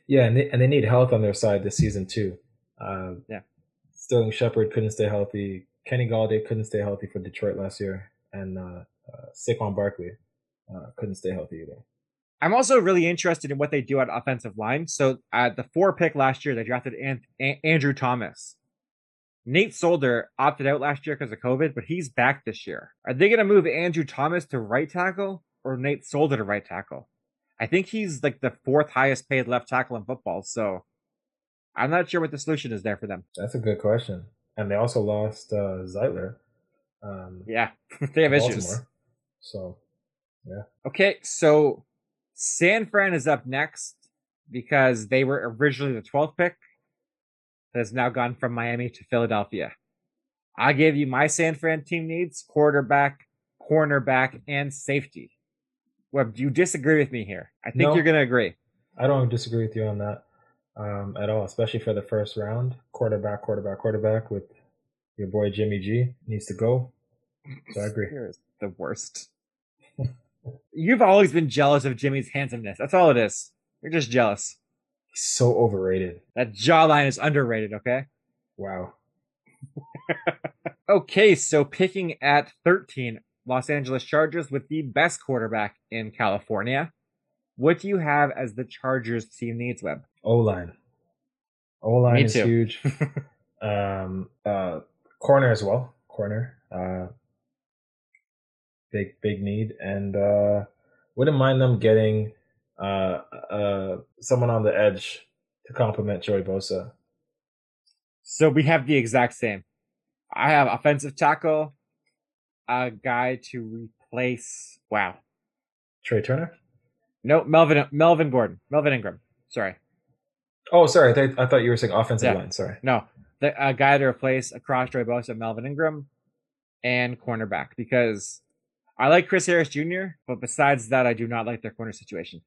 Yeah, and they, and they need health on their side this season too. Uh, yeah, Sterling Shepard couldn't stay healthy. Kenny Golladay couldn't stay healthy for Detroit last year, and uh, uh, Saquon Barkley uh, couldn't stay healthy either. I'm also really interested in what they do at offensive line. So at the four pick last year, they drafted An- An- Andrew Thomas. Nate Solder opted out last year because of COVID, but he's back this year. Are they going to move Andrew Thomas to right tackle or Nate Solder to right tackle? I think he's like the fourth highest paid left tackle in football. So I'm not sure what the solution is there for them. That's a good question and they also lost uh, Zeitler. Um, yeah, they have Baltimore. issues. So, yeah. Okay, so San Fran is up next because they were originally the 12th pick. That has now gone from Miami to Philadelphia. I gave you my San Fran team needs quarterback, cornerback, and safety. Well, do you disagree with me here? I think no, you're going to agree. I don't disagree with you on that um, at all, especially for the first round. Quarterback, quarterback, quarterback with your boy Jimmy G needs to go. So I agree. You're the worst. You've always been jealous of Jimmy's handsomeness. That's all it is. You're just jealous. He's so overrated. That jawline is underrated, okay? Wow. okay, so picking at 13, Los Angeles Chargers with the best quarterback in California. What do you have as the Chargers team needs, Webb? O line. O line is huge. um, uh, corner as well. Corner. Uh, big big need, and uh, wouldn't mind them getting uh, uh, someone on the edge to complement Joey Bosa. So we have the exact same. I have offensive tackle, a guy to replace. Wow. Trai Turner. No, Melvin Melvin Gordon, Melvin Ingram. Sorry, Oh, sorry. I, th- I thought you were saying offensive Yeah. line. Sorry. no, the a guy to replace across Joey Bosa, Melvin Ingram, and cornerback because I like Chris Harris Jr. But besides that, I do not like their corner situation.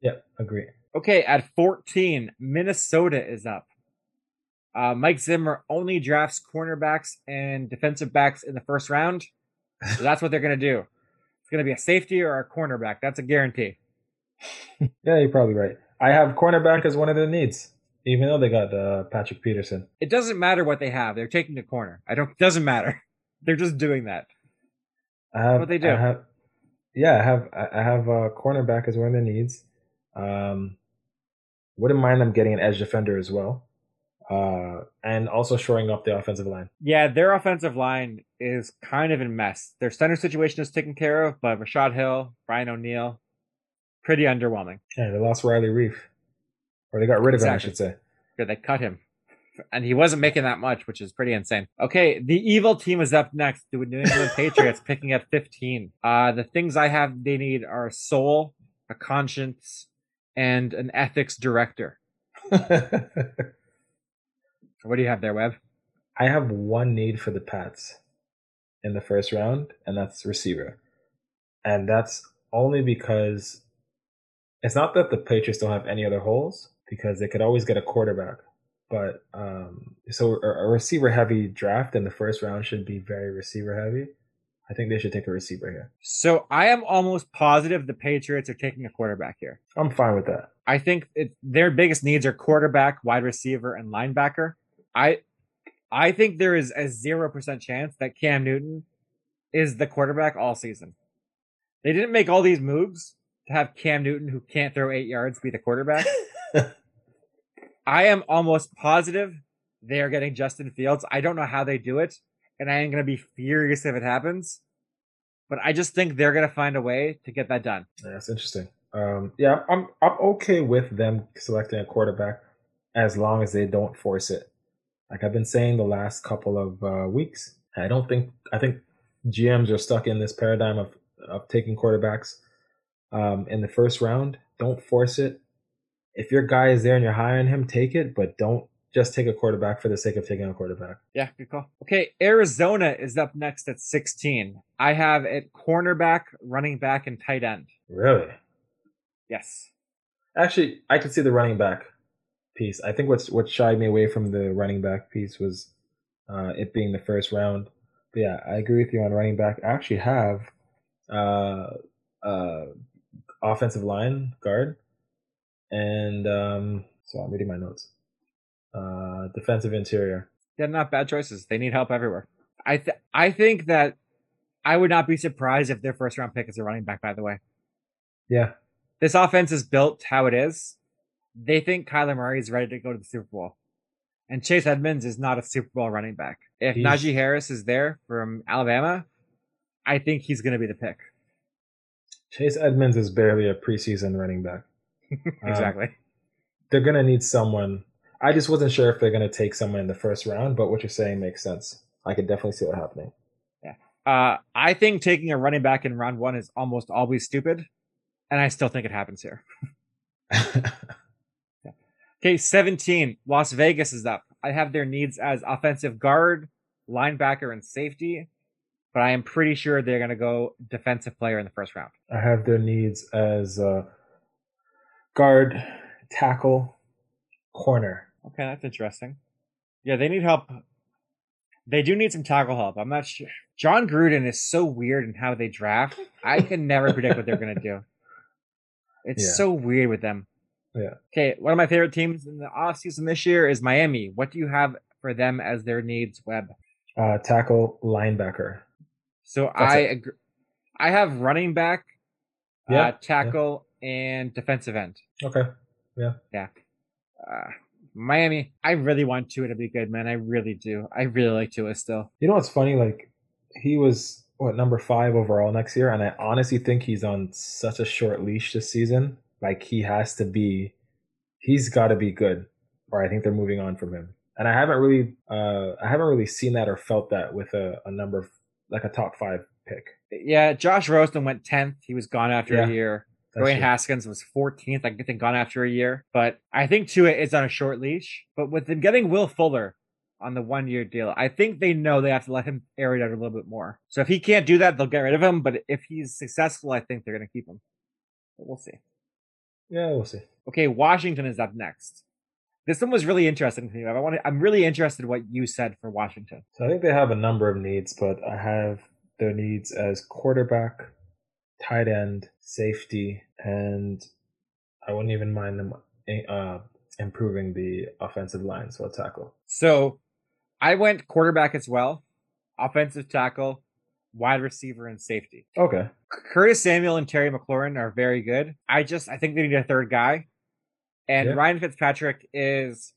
Yeah, agree. Okay, at 14, Minnesota is up. Uh, Mike Zimmer only drafts cornerbacks and defensive backs in the first round. So that's what they're going to do. It's going to be a safety or a cornerback. That's a guarantee. Yeah, you're probably right. I have cornerback as one of their needs, even though they got uh, Patrick Peterson. It doesn't matter what they have. They're taking a corner. I don't. Doesn't matter. They're just doing that. I have, What they do. I have, yeah, I have I have uh, cornerback as one of their needs. Um, wouldn't mind them getting an edge defender as well, uh, and also shoring up the offensive line. Yeah, their offensive line is kind of in mess. Their center situation is taken care of, but Rashod Hill, Brian O'Neill, pretty underwhelming. Yeah, they lost Riley Reiff, or they got rid of him, I should say. Good, they cut him. And he wasn't making that much, which is pretty insane. Okay, the evil team is up next. The New England Patriots picking at 15. Uh, the things I have they need are a soul, a conscience, and an ethics director. What do you have there, Webb? I have one need for the Pats in the first round, and that's receiver. And that's only because it's not that the Patriots don't have any other holes, because they could always get a quarterback. But um, so a, a receiver heavy draft in the first round should be very receiver heavy. I think they should take a receiver here. So I am almost positive the Patriots are taking a quarterback here. I'm fine with that. I think it, their biggest needs are quarterback, wide receiver, and linebacker. I I think there is a zero percent chance that Cam Newton is the quarterback all season. They didn't make all these moves to have Cam Newton, who can't throw eight yards, be the quarterback. I am almost positive they are getting Justin Fields. I don't know how they do it, and I am going to be furious if it happens. But I just think they're going to find a way to get that done. Yeah, That's interesting. Um, yeah, I'm I'm okay with them selecting a quarterback as long as they don't force it. Like I've been saying the last couple of uh, weeks, I don't think I think GMs are stuck in this paradigm of of taking quarterbacks um, in the first round. Don't force it. If your guy is there and you're hiring him, take it, but don't just take a quarterback for the sake of taking a quarterback. Yeah, good call. Okay, Arizona is up next at 16. I have it cornerback, running back, and tight end. Really? Yes. Actually, I could see the running back piece. I think what's what shied me away from the running back piece was uh, it being the first round. But yeah, I agree with you on running back. I actually have uh, uh, offensive line guard, and um, so I'm reading my notes. Uh, defensive interior. They're not bad choices. They need help everywhere. I th- I think that I would not be surprised if their first round pick is a running back, by the way. Yeah, This offense is built how it is. They think Kyler Murray is ready to go to the Super Bowl. And Chase Edmonds is not a Super Bowl running back. If He's- Najee Harris is there from Alabama, I think he's going to be the pick. Chase Edmonds is barely a preseason running back. Um, exactly. they're gonna need someone. I just wasn't sure if they're gonna take someone in the first round, but what you're saying makes sense. I could definitely see that happening. Yeah. Uh, I think taking a running back in round one is almost always stupid, and I still think it happens here. Okay, 17. Las Vegas is up. I have their needs as offensive guard, linebacker, and safety, but I am pretty sure they're going to go defensive player in the first round. I have their needs as uh, guard, tackle, corner. Okay, that's interesting. Yeah, they need help. They do need some tackle help. I'm not sure. Jon Gruden is so weird in how they draft. I can never predict what they're going to do. It's Yeah. so weird with them. Yeah. Okay, one of my favorite teams in the offseason this year is Miami. What do you have for them as their needs, Webb? Uh, tackle, linebacker. So That's I agree. I have running back, Yeah, uh, tackle, and defensive end. Okay. Yeah. Yeah. Uh, Miami, I really want Tua to be good, man. I really do. I really like Tua still. You know what's funny? Like he was what number five overall next year, and I honestly think he's on such a short leash this season. Like he has to be, he's got to be good, or I think they're moving on from him. And I haven't really, uh, I haven't really seen that or felt that with a, a number like a top five pick. Yeah, Josh Rosen went 10th. He was gone after Yeah, a year. Dwayne. Haskins was 14th. I think gone after a year. But I think Tua is on a short leash. But with them getting Will Fuller on the one year deal, I think they know they have to let him air it out a little bit more. So if he can't do that, they'll get rid of him. But if he's successful, I think they're going to keep him. But we'll see. Yeah, we'll see. Okay, Washington is up next. This one was really interesting to me. I want. I'm really interested in what you said for Washington. So I think they have a number of needs, but I have their needs as quarterback, tight end, safety, and I wouldn't even mind them uh, improving the offensive line, so a tackle. So I went quarterback as well, offensive tackle, wide receiver, and safety. Okay. Curtis Samuel and Terry McLaurin are very good. I just I think they need a third guy. And Yeah. Ryan Fitzpatrick is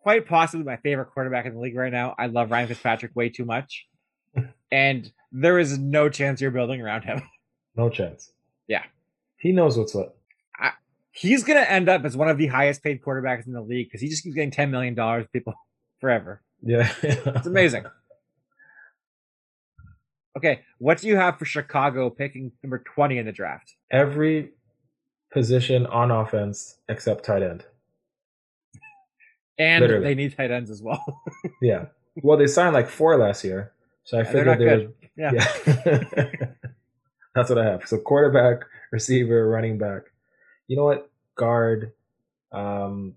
quite possibly my favorite quarterback in the league right now. I love Ryan Fitzpatrick way too much. and there is no chance you're building around him. No chance. Yeah. He knows what's what. He's gonna end up as one of the highest paid quarterbacks in the league because he just keeps getting ten million dollars people forever. Yeah. It's amazing. Okay, what do you have for Chicago picking number 20 in the draft? Every position on offense except tight end. And Literally. they need tight ends as well. Yeah. Well, they signed like four last year, so I Yeah, figured they good. would. Yeah. Yeah. That's what I have. So quarterback, receiver, running back. You know what? Guard. Um,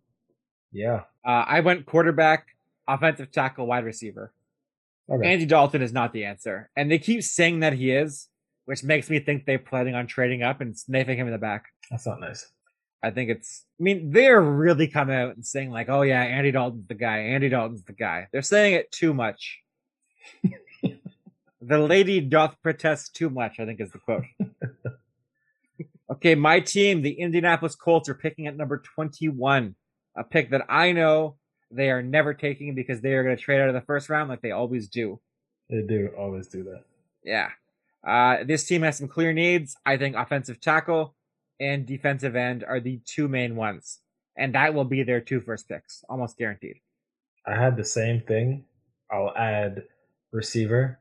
yeah. Uh, I went quarterback, offensive tackle, wide receiver. Okay. Andy Dalton is not the answer. And they keep saying that he is, which makes me think they're planning on trading up and sniffing him in the back. That's not nice. I think it's, I mean, they're really coming out and saying, like, oh yeah, Andy Dalton's the guy. Andy Dalton's the guy. They're saying it too much. the lady doth protest too much, I think is the quote. okay, my team, the Indianapolis Colts, are picking at number 21, a pick that I know they are never taking because they are going to trade out of the first round like they always do. They do always do that. Yeah. Uh, this team has some clear needs. I think offensive tackle and defensive end are the two main ones. And that will be their two first picks, almost guaranteed. I had the same thing. I'll add receiver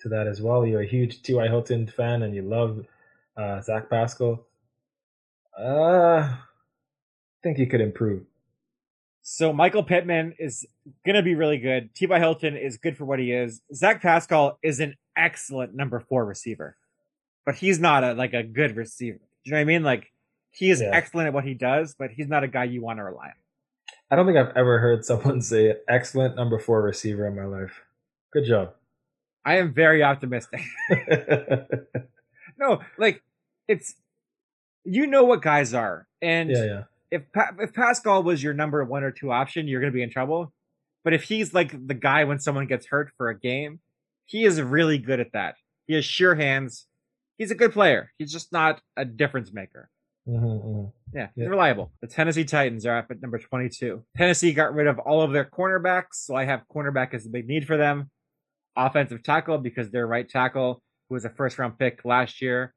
to that as well. You're a huge T.Y. Hilton fan and you love uh, Zach Pascal. Uh, I think he could improve. So Michael Pittman is going to be really good. T.Y. Hilton is good for what he is. Zach Pascal is an excellent number four receiver, but he's not a like a good receiver. Do you know what I mean? Like he is Yeah. excellent at what he does, but he's not a guy you want to rely on. I don't think I've ever heard someone say excellent number four receiver in my life. Good job. I am very optimistic. no, like it's you know what guys are, and yeah, yeah. if pa- if Pascal was your number one or two option, you're going to be in trouble. But if he's like the guy when someone gets hurt for a game, he is really good at that. He has sure hands. He's a good player. He's just not a difference maker. hmm Yeah, he's Yeah. reliable. The Tennessee Titans are up at number 22. Tennessee got rid of all of their cornerbacks, so I have cornerback as a big need for them. Offensive tackle because their right tackle, who was a first round pick last year,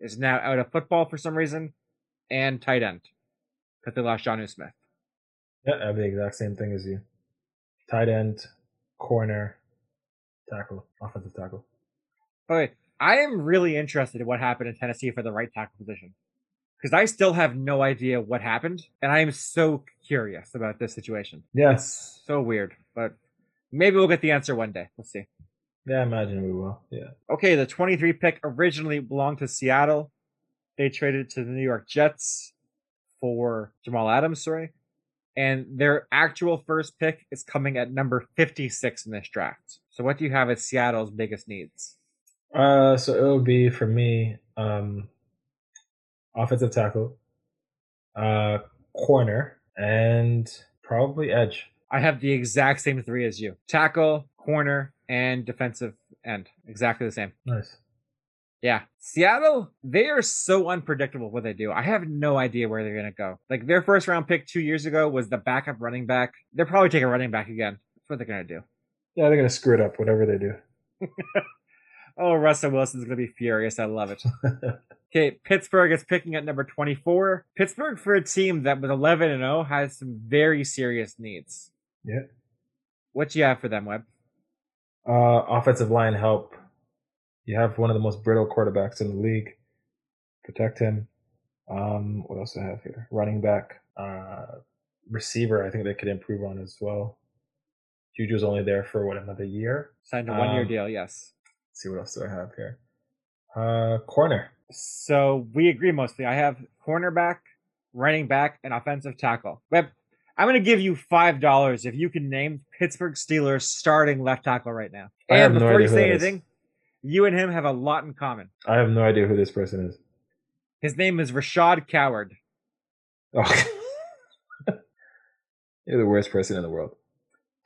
is now out of football for some reason, and tight end because they lost Jonnu Smith. Yeah, I have the exact same thing as you. Tight end, corner, tackle, offensive tackle. Okay, I am really interested in what happened in Tennessee for the right tackle position because I still have no idea what happened, and I am so curious about this situation. Yes. So weird, but maybe we'll get the answer one day. We'll see. Yeah, I imagine we will. Yeah. Okay, the 23 pick originally belonged to Seattle. They traded it to the New York Jets for Jamal Adams, sorry. And their actual first pick is coming at number 56 in this draft. So what do you have as Seattle's biggest needs? Uh, so it will be for me, um, offensive tackle, uh, corner, and probably edge. I have the exact same three as you. Tackle, corner, and defensive end. Exactly the same. Nice. Yeah. Seattle, they are so unpredictable what they do. I have no idea where they're going to go. Like their first round pick two years ago was the backup running back. They're probably taking running back again. That's what they're going to do. Yeah, they're going to screw it up, whatever they do. oh, Russell Wilson's going to be furious. I love it. okay, Pittsburgh is picking at number 24. Pittsburgh, for a team that was 11 and 0, has some very serious needs. Yeah. What do you have for them, Webb? Uh, offensive line help. You have one of the most brittle quarterbacks in the league. Protect him. Um, what else do I have here? Running back, uh, receiver. I think they could improve on as well. Juju's only there for what another year. Signed a one year um, deal. Yes. see what else do I have here? Uh, corner. So we agree mostly. I have cornerback, running back, and offensive tackle. Webb, I'm going to give you five dollars if you can name Pittsburgh Steelers starting left tackle right now. I and before no you say anything, you and him have a lot in common. I have no idea who this person is. His name is Rashaad Coward. Oh. You're the worst person in the world.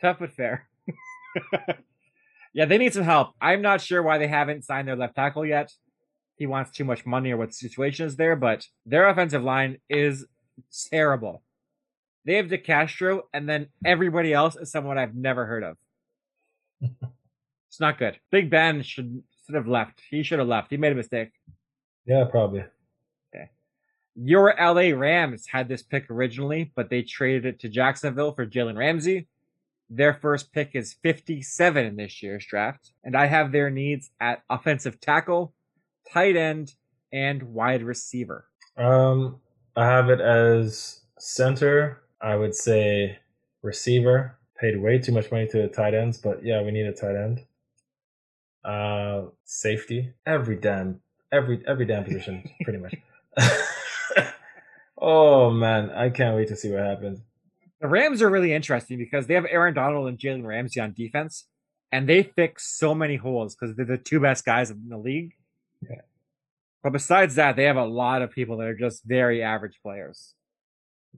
Tough but fair. yeah, they need some help. I'm not sure why they haven't signed their left tackle yet. He wants too much money or what the situation is there, but their offensive line is terrible. They have DeCastro, and then everybody else is someone I've never heard of. it's not good. Big Ben should should have left. He should have left. He made a mistake. Yeah, probably. Okay. Your LA Rams had this pick originally, but they traded it to Jacksonville for Jalen Ramsey. Their first pick is 57 in this year's draft, and I have their needs at offensive tackle, tight end, and wide receiver. Um, I have it as center, I would say receiver. Paid way too much money to the tight ends, but yeah, we need a tight end. Uh, safety. Every damn, every every damn position, pretty much. oh man, I can't wait to see what happens. The Rams are really interesting because they have Aaron Donald and Jalen Ramsey on defense, and they fix so many holes because they're the two best guys in the league. Yeah. But besides that, they have a lot of people that are just very average players.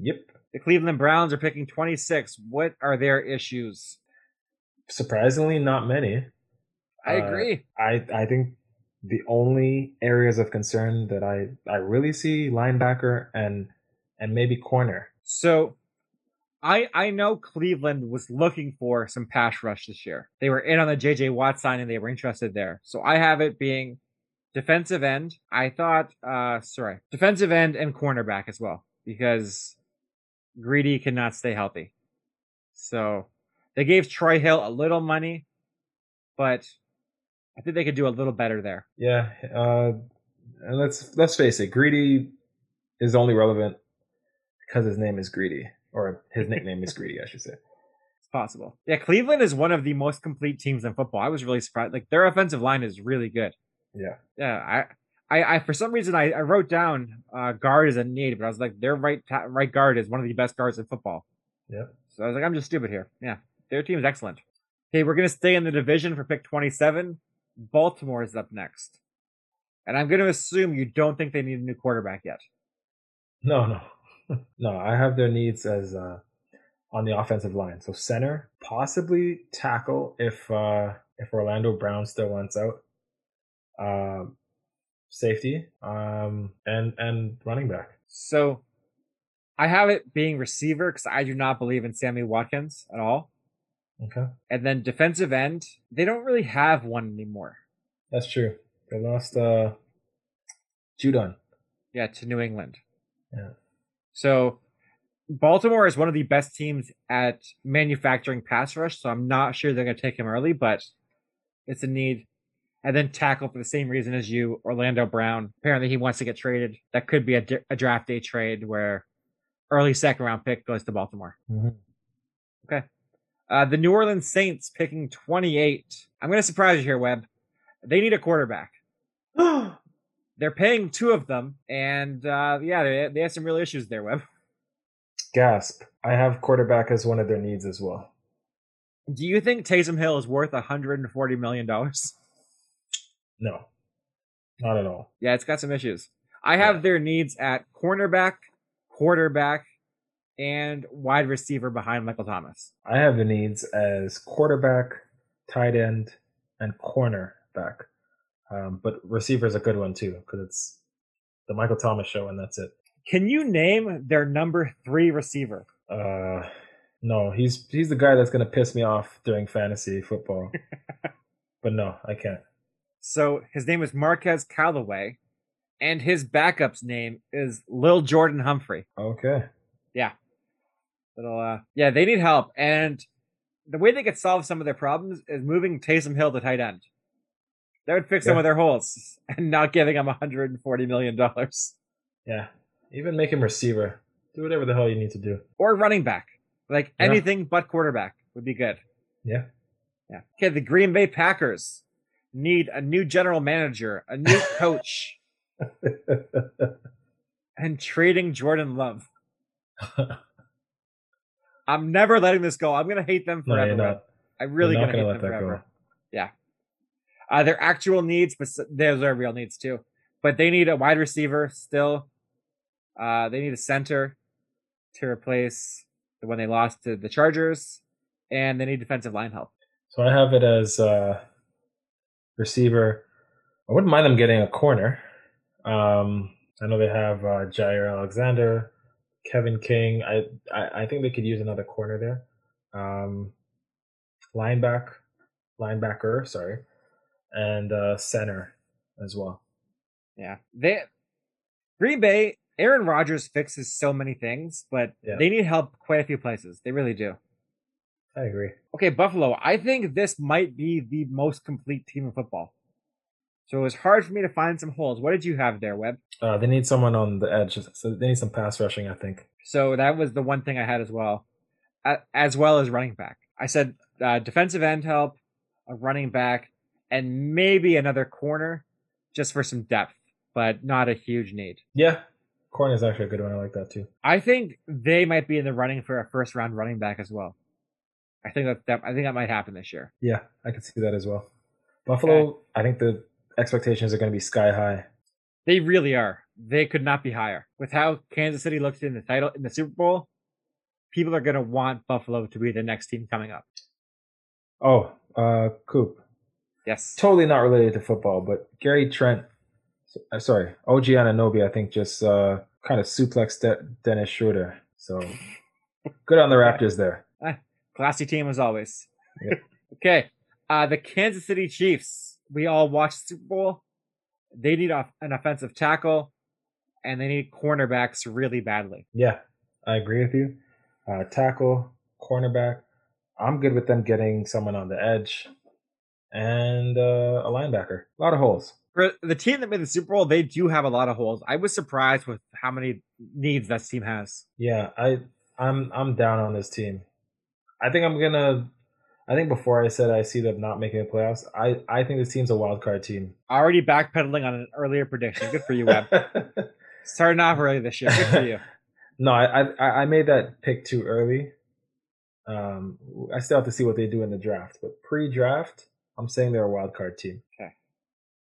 Yep. The Cleveland Browns are picking 26. What are their issues? Surprisingly, not many. I uh, agree. I I think the only areas of concern that I I really see linebacker and and maybe corner. So I I know Cleveland was looking for some pass rush this year. They were in on the JJ Watt sign and they were interested there. So I have it being defensive end. I thought uh sorry, defensive end and cornerback as well because Greedy cannot stay healthy. So they gave Troy Hill a little money, but I think they could do a little better there. Yeah, uh, and let's let's face it, Greedy is only relevant because his name is Greedy, or his nickname is Greedy, I should say. It's possible. Yeah, Cleveland is one of the most complete teams in football. I was really surprised. Like their offensive line is really good. Yeah. Yeah, I I, I for some reason I, I wrote down uh, guard is a need, but I was like their right ta- right guard is one of the best guards in football. Yeah. So I was like, I'm just stupid here. Yeah, their team is excellent. Okay, we're gonna stay in the division for pick 27. Baltimore is up next, and I'm gonna assume you don't think they need a new quarterback yet. No, no, no. I have their needs as uh, on the offensive line. So center, possibly tackle if uh, if Orlando Brown still wants out. Um, safety, um, and and running back. So I have it being receiver because I do not believe in Sammy Watkins at all. Okay. And then defensive end, they don't really have one anymore. That's true. They lost uh Judon. Yeah, to New England. Yeah. So Baltimore is one of the best teams at manufacturing pass rush, so I'm not sure they're going to take him early, but it's a need and then tackle for the same reason as you, Orlando Brown. Apparently, he wants to get traded. That could be a, a draft day trade where early second round pick goes to Baltimore. Mm-hmm. Okay. Uh, the New Orleans Saints picking 28. I'm going to surprise you here, Webb. They need a quarterback. They're paying two of them, and uh, yeah, they, they have some real issues there, Webb. Gasp. I have quarterback as one of their needs as well. Do you think Taysom Hill is worth $140 million? No, not at all. Yeah, it's got some issues. I have yeah. their needs at cornerback, quarterback, and wide receiver behind Michael Thomas. I have the needs as quarterback, tight end, and cornerback. Um, but receiver is a good one too because it's the Michael Thomas show, and that's it. Can you name their number three receiver? Uh, no, he's he's the guy that's gonna piss me off during fantasy football. but no, I can't. So his name is Marquez Callaway, and his backup's name is Lil Jordan Humphrey. Okay. Yeah. Little uh yeah, they need help. And the way they could solve some of their problems is moving Taysom Hill to tight end. That would fix some Yeah. of their holes and not giving him $140 million. Yeah. Even make him receiver. Do whatever the hell you need to do. Or running back. Like Yeah. anything but quarterback would be good. Yeah. Yeah. Okay, the Green Bay Packers need a new general manager, a new coach, and trading Jordan Love. I'm never letting this go. I'm gonna hate them forever. not. I'm really you're gonna, not gonna hate let them that forever. go. Uh, their actual needs, but s- those are real needs too. But they need a wide receiver still. Uh, they need a center to replace the one they lost to the Chargers, and they need defensive line help. So I have it as uh, receiver. I wouldn't mind them getting a corner. Um, I know they have uh, Jaire Alexander, Kevin King. I, I I think they could use another corner there. Um, lineback, linebacker, sorry, and uh, center as well. Yeah, they Green Bay. Aaron Rodgers fixes so many things, but Yeah. they need help quite a few places. They really do. I agree. Okay, Buffalo. I think this might be the most complete team in football. So it was hard for me to find some holes. What did you have there, Webb? Uh, they need someone on the edge, so they need some pass rushing. I think. So that was the one thing I had as well, as well as running back. I said uh, defensive end help, a running back, and maybe another corner, just for some depth, but not a huge need. Yeah, corner is actually a good one. I like that too. I think they might be in the running for a first round running back as well. I think that, that I think that might happen this year. Yeah, I can see that as well. Buffalo, I think the expectations are going to be sky high. They really are. They could not be higher. With how Kansas City looked in the title in the Super Bowl, people are going to want Buffalo to be the next team coming up. Oh, uh, Coop. Yes. Totally not related to football, but Gary Trent, uh, sorry, OG Anunoby, I think just uh, kind of suplexed De- Dennis Schroeder. So good on the Raptors there. Classy team as always. Yeah. okay. Uh, the Kansas City Chiefs. We all watched Super Bowl. They need off- an offensive tackle, and they need cornerbacks really badly. Yeah, I agree with you. Uh, tackle, cornerback. I'm good with them getting someone on the edge and uh, a linebacker. A lot of holes. For the team that made the Super Bowl, they do have a lot of holes. I was surprised with how many needs that team has. Yeah, I I'm I'm down on this team. I think I'm gonna. I think before I said I see them not making the playoffs. I I think this team's a wild card team. Already backpedaling on an earlier prediction. Good for you, Webb. Starting off early this year. Good for you. no, I, I I made that pick too early. Um, I still have to see what they do in the draft, but pre-draft, I'm saying they're a wild card team. Okay.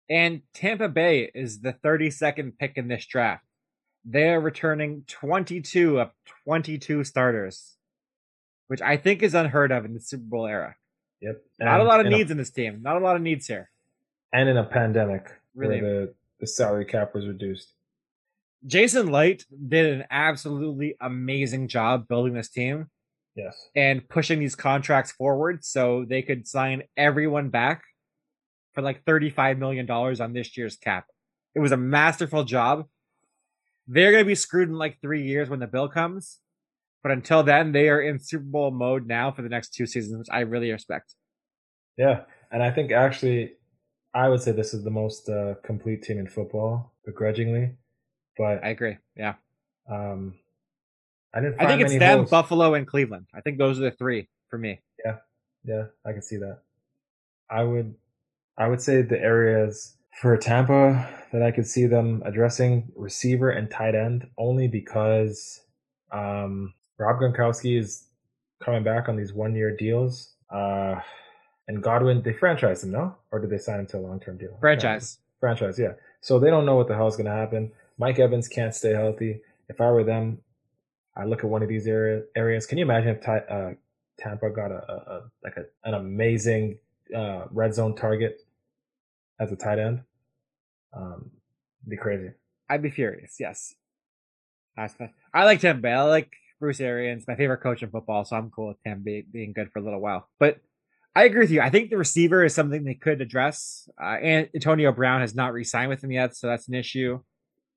And Tampa Bay is the 32nd pick in this draft. They are returning 22 of 22 starters, which I think is unheard of in the Super Bowl era. Yep, Not a lot of needs in this team. Not a lot of needs here. and in a pandemic Really. where the the salary cap was reduced. Jason Licht did an absolutely amazing job building this team Yes. and pushing these contracts forward so they could sign everyone back for like $35 million on this year's cap. It was a masterful job. They're going to be screwed in like three years when the bill comes. But until then, they are in Super Bowl mode now for the next two seasons, which I really respect. Yeah, and I think actually, I would say this is the most uh, complete team in football, begrudgingly. But I agree. Yeah. um, I didn't. I think it's them, holes. Buffalo, and Cleveland. I think those are the three for me. Yeah, yeah, I can see that. I would, I would say the areas for Tampa that I could see them addressing receiver and tight end only because um, Rob Gronkowski is coming back on these one-year deals. Uh, and Godwin, they franchised him, no? Or did they sign him to a long-term deal? Franchise. franchise, yeah. So they don't know what the hell is going to happen. Mike Evans can't stay healthy. If I were them, I look at one of these area, areas. Can you imagine if uh, Tampa got a, a, a like a, an amazing uh, red zone target as a tight end. Um, be crazy. I'd be furious. Yes. I like Tampa. I like Bruce Arians, my favorite coach in football, so I'm cool with him be, being good for a little while. But I agree with you. I think the receiver is something they could address. Uh, and Antonio Brown has not re-signed with him yet, so that's an issue.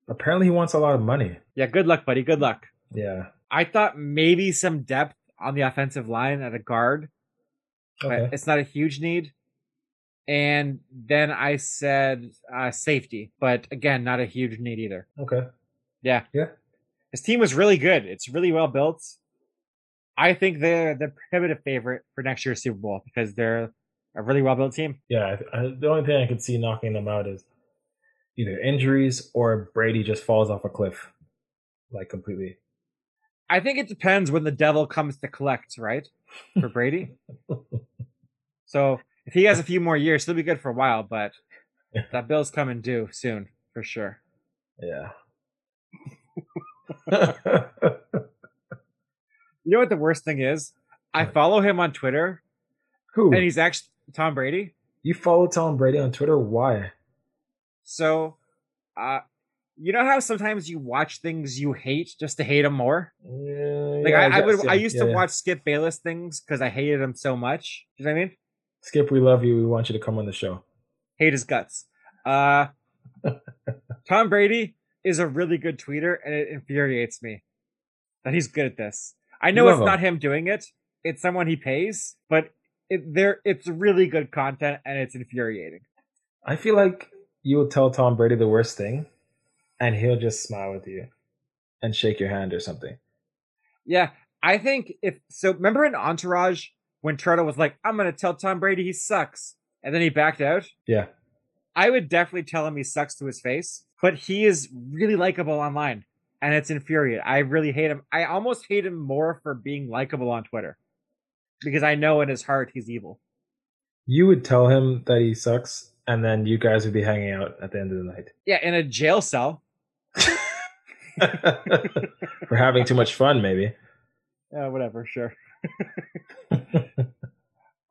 Apparently, he wants a lot of money. Yeah, good luck, buddy. Good luck. Yeah. I thought maybe some depth on the offensive line at a guard, okay. but it's not a huge need. And then I said uh, safety, but again, not a huge need either. Okay. Yeah. Yeah. His team was really good. It's really well built. I think they're the prohibitive favorite for next year's Super Bowl because they're a really well built team. Yeah, I, the only thing I can see knocking them out is either injuries or Brady just falls off a cliff, like completely. I think it depends when the devil comes to collect, right? For Brady. so if he has a few more years, he'll be good for a while, but that bill's coming due soon for sure. Yeah. You know what the worst thing is? I follow him on Twitter. Who? And he's actually Tom Brady. You follow Tom Brady on Twitter? Why? So, uh, you know how sometimes you watch things you hate just to hate them more. Yeah, like yeah, I, I, I would, yeah, I used to watch Skip Bayless things because I hated him so much. You know what I mean? Skip, we love you. We want you to come on the show. Hate his guts. Uh, Tom Brady is a really good tweeter, and it infuriates me that he's good at this. I know You it's love not him. him doing it; it's someone he pays, but it, there, it's really good content, and it's infuriating. I feel like you will tell Tom Brady the worst thing, and he'll just smile with you and shake your hand or something. Yeah, I think if so. Remember in Entourage when Turtle was like, "I'm gonna tell Tom Brady he sucks," and then he backed out. Yeah. I would definitely tell him he sucks to his face, but he is really likable online, and it's infuriating. I really hate him. I almost hate him more for being likable on Twitter because I know in his heart he's evil. You would tell him that he sucks, and then you guys would be hanging out at the end of the night. Yeah, in a jail cell. For having too much fun, maybe. Yeah, whatever, sure.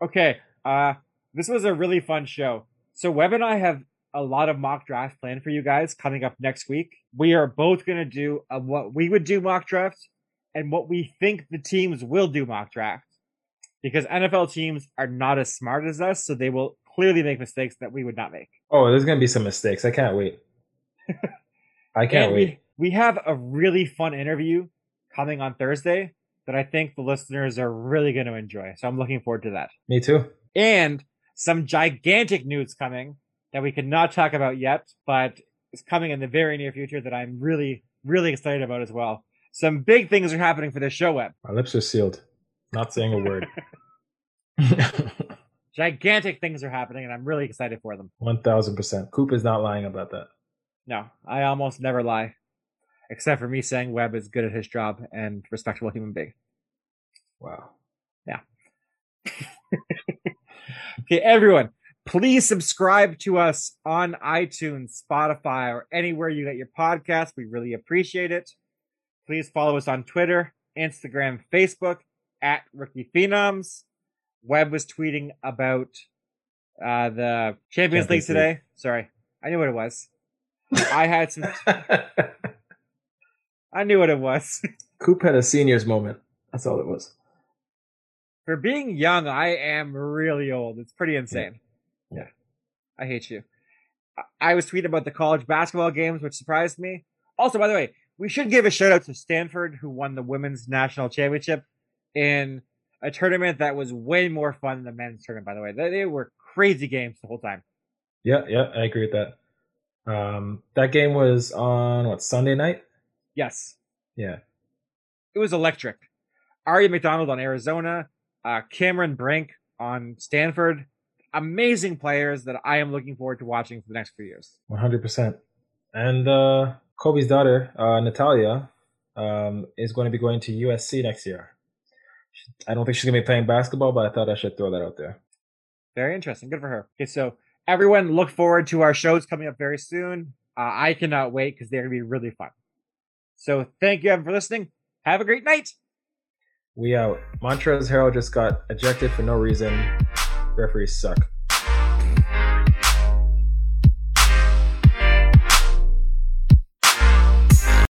Okay, uh, this was a really fun show. So Webb and I have a lot of mock drafts planned for you guys coming up next week. We are both going to do a, what we would do mock draft and what we think the teams will do mock draft. Because NFL teams are not as smart as us, so they will clearly make mistakes that we would not make. Oh, there's gonna be some mistakes. I can't wait. I can't and wait. We, we have a really fun interview coming on Thursday that I think the listeners are really going to enjoy. So I'm looking forward to that. Me too. and some gigantic news coming that we cannot talk about yet, but is coming in the very near future that I'm really, really excited about as well. Some big things are happening for this show Webb. My lips are sealed. Not saying a word. Gigantic things are happening, and I'm really excited for them. One thousand percent. Coop is not lying about that. No, I almost never lie, except for me saying Webb is good at his job and respectable human being. Wow. Yeah. okay, everyone, please subscribe to us on iTunes, Spotify, or anywhere you get your podcast. We really appreciate it. Please follow us on Twitter, Instagram, Facebook at Rookie Phenoms. Webb was tweeting about uh, the Champions, Champions League today. Sorry, I knew what it was. I had some. I knew what it was. Coop had a seniors moment. That's all it was. For being young, I am really old. It's pretty insane. Yeah. I hate you. I- was tweeting about the college basketball games, which surprised me. Also, by the way, we should give a shout out to Stanford, who won the women's national championship in a tournament that was way more fun than the men's tournament, by the way. They were crazy games the whole time. Yeah, yeah, I agree with that. Um, that game was on what Sunday night? Yes, Yeah, it was electric. Aari McDonald on Arizona, uh, Cameron Brink on Stanford. Amazing players that I am looking forward to watching for the next few years. one hundred percent. And uh, Kobe's daughter, uh, Natalia, um, is going to be going to USC next year. I don't think she's going to be playing basketball, but I thought I should throw that out there. Very interesting. Good for her. Okay, so everyone look forward to our shows coming up very soon. Uh, I cannot wait because they're going to be really fun. So thank you everyone for listening. Have a great night. We out. Montrez Harrell just got ejected for no reason. Referees suck.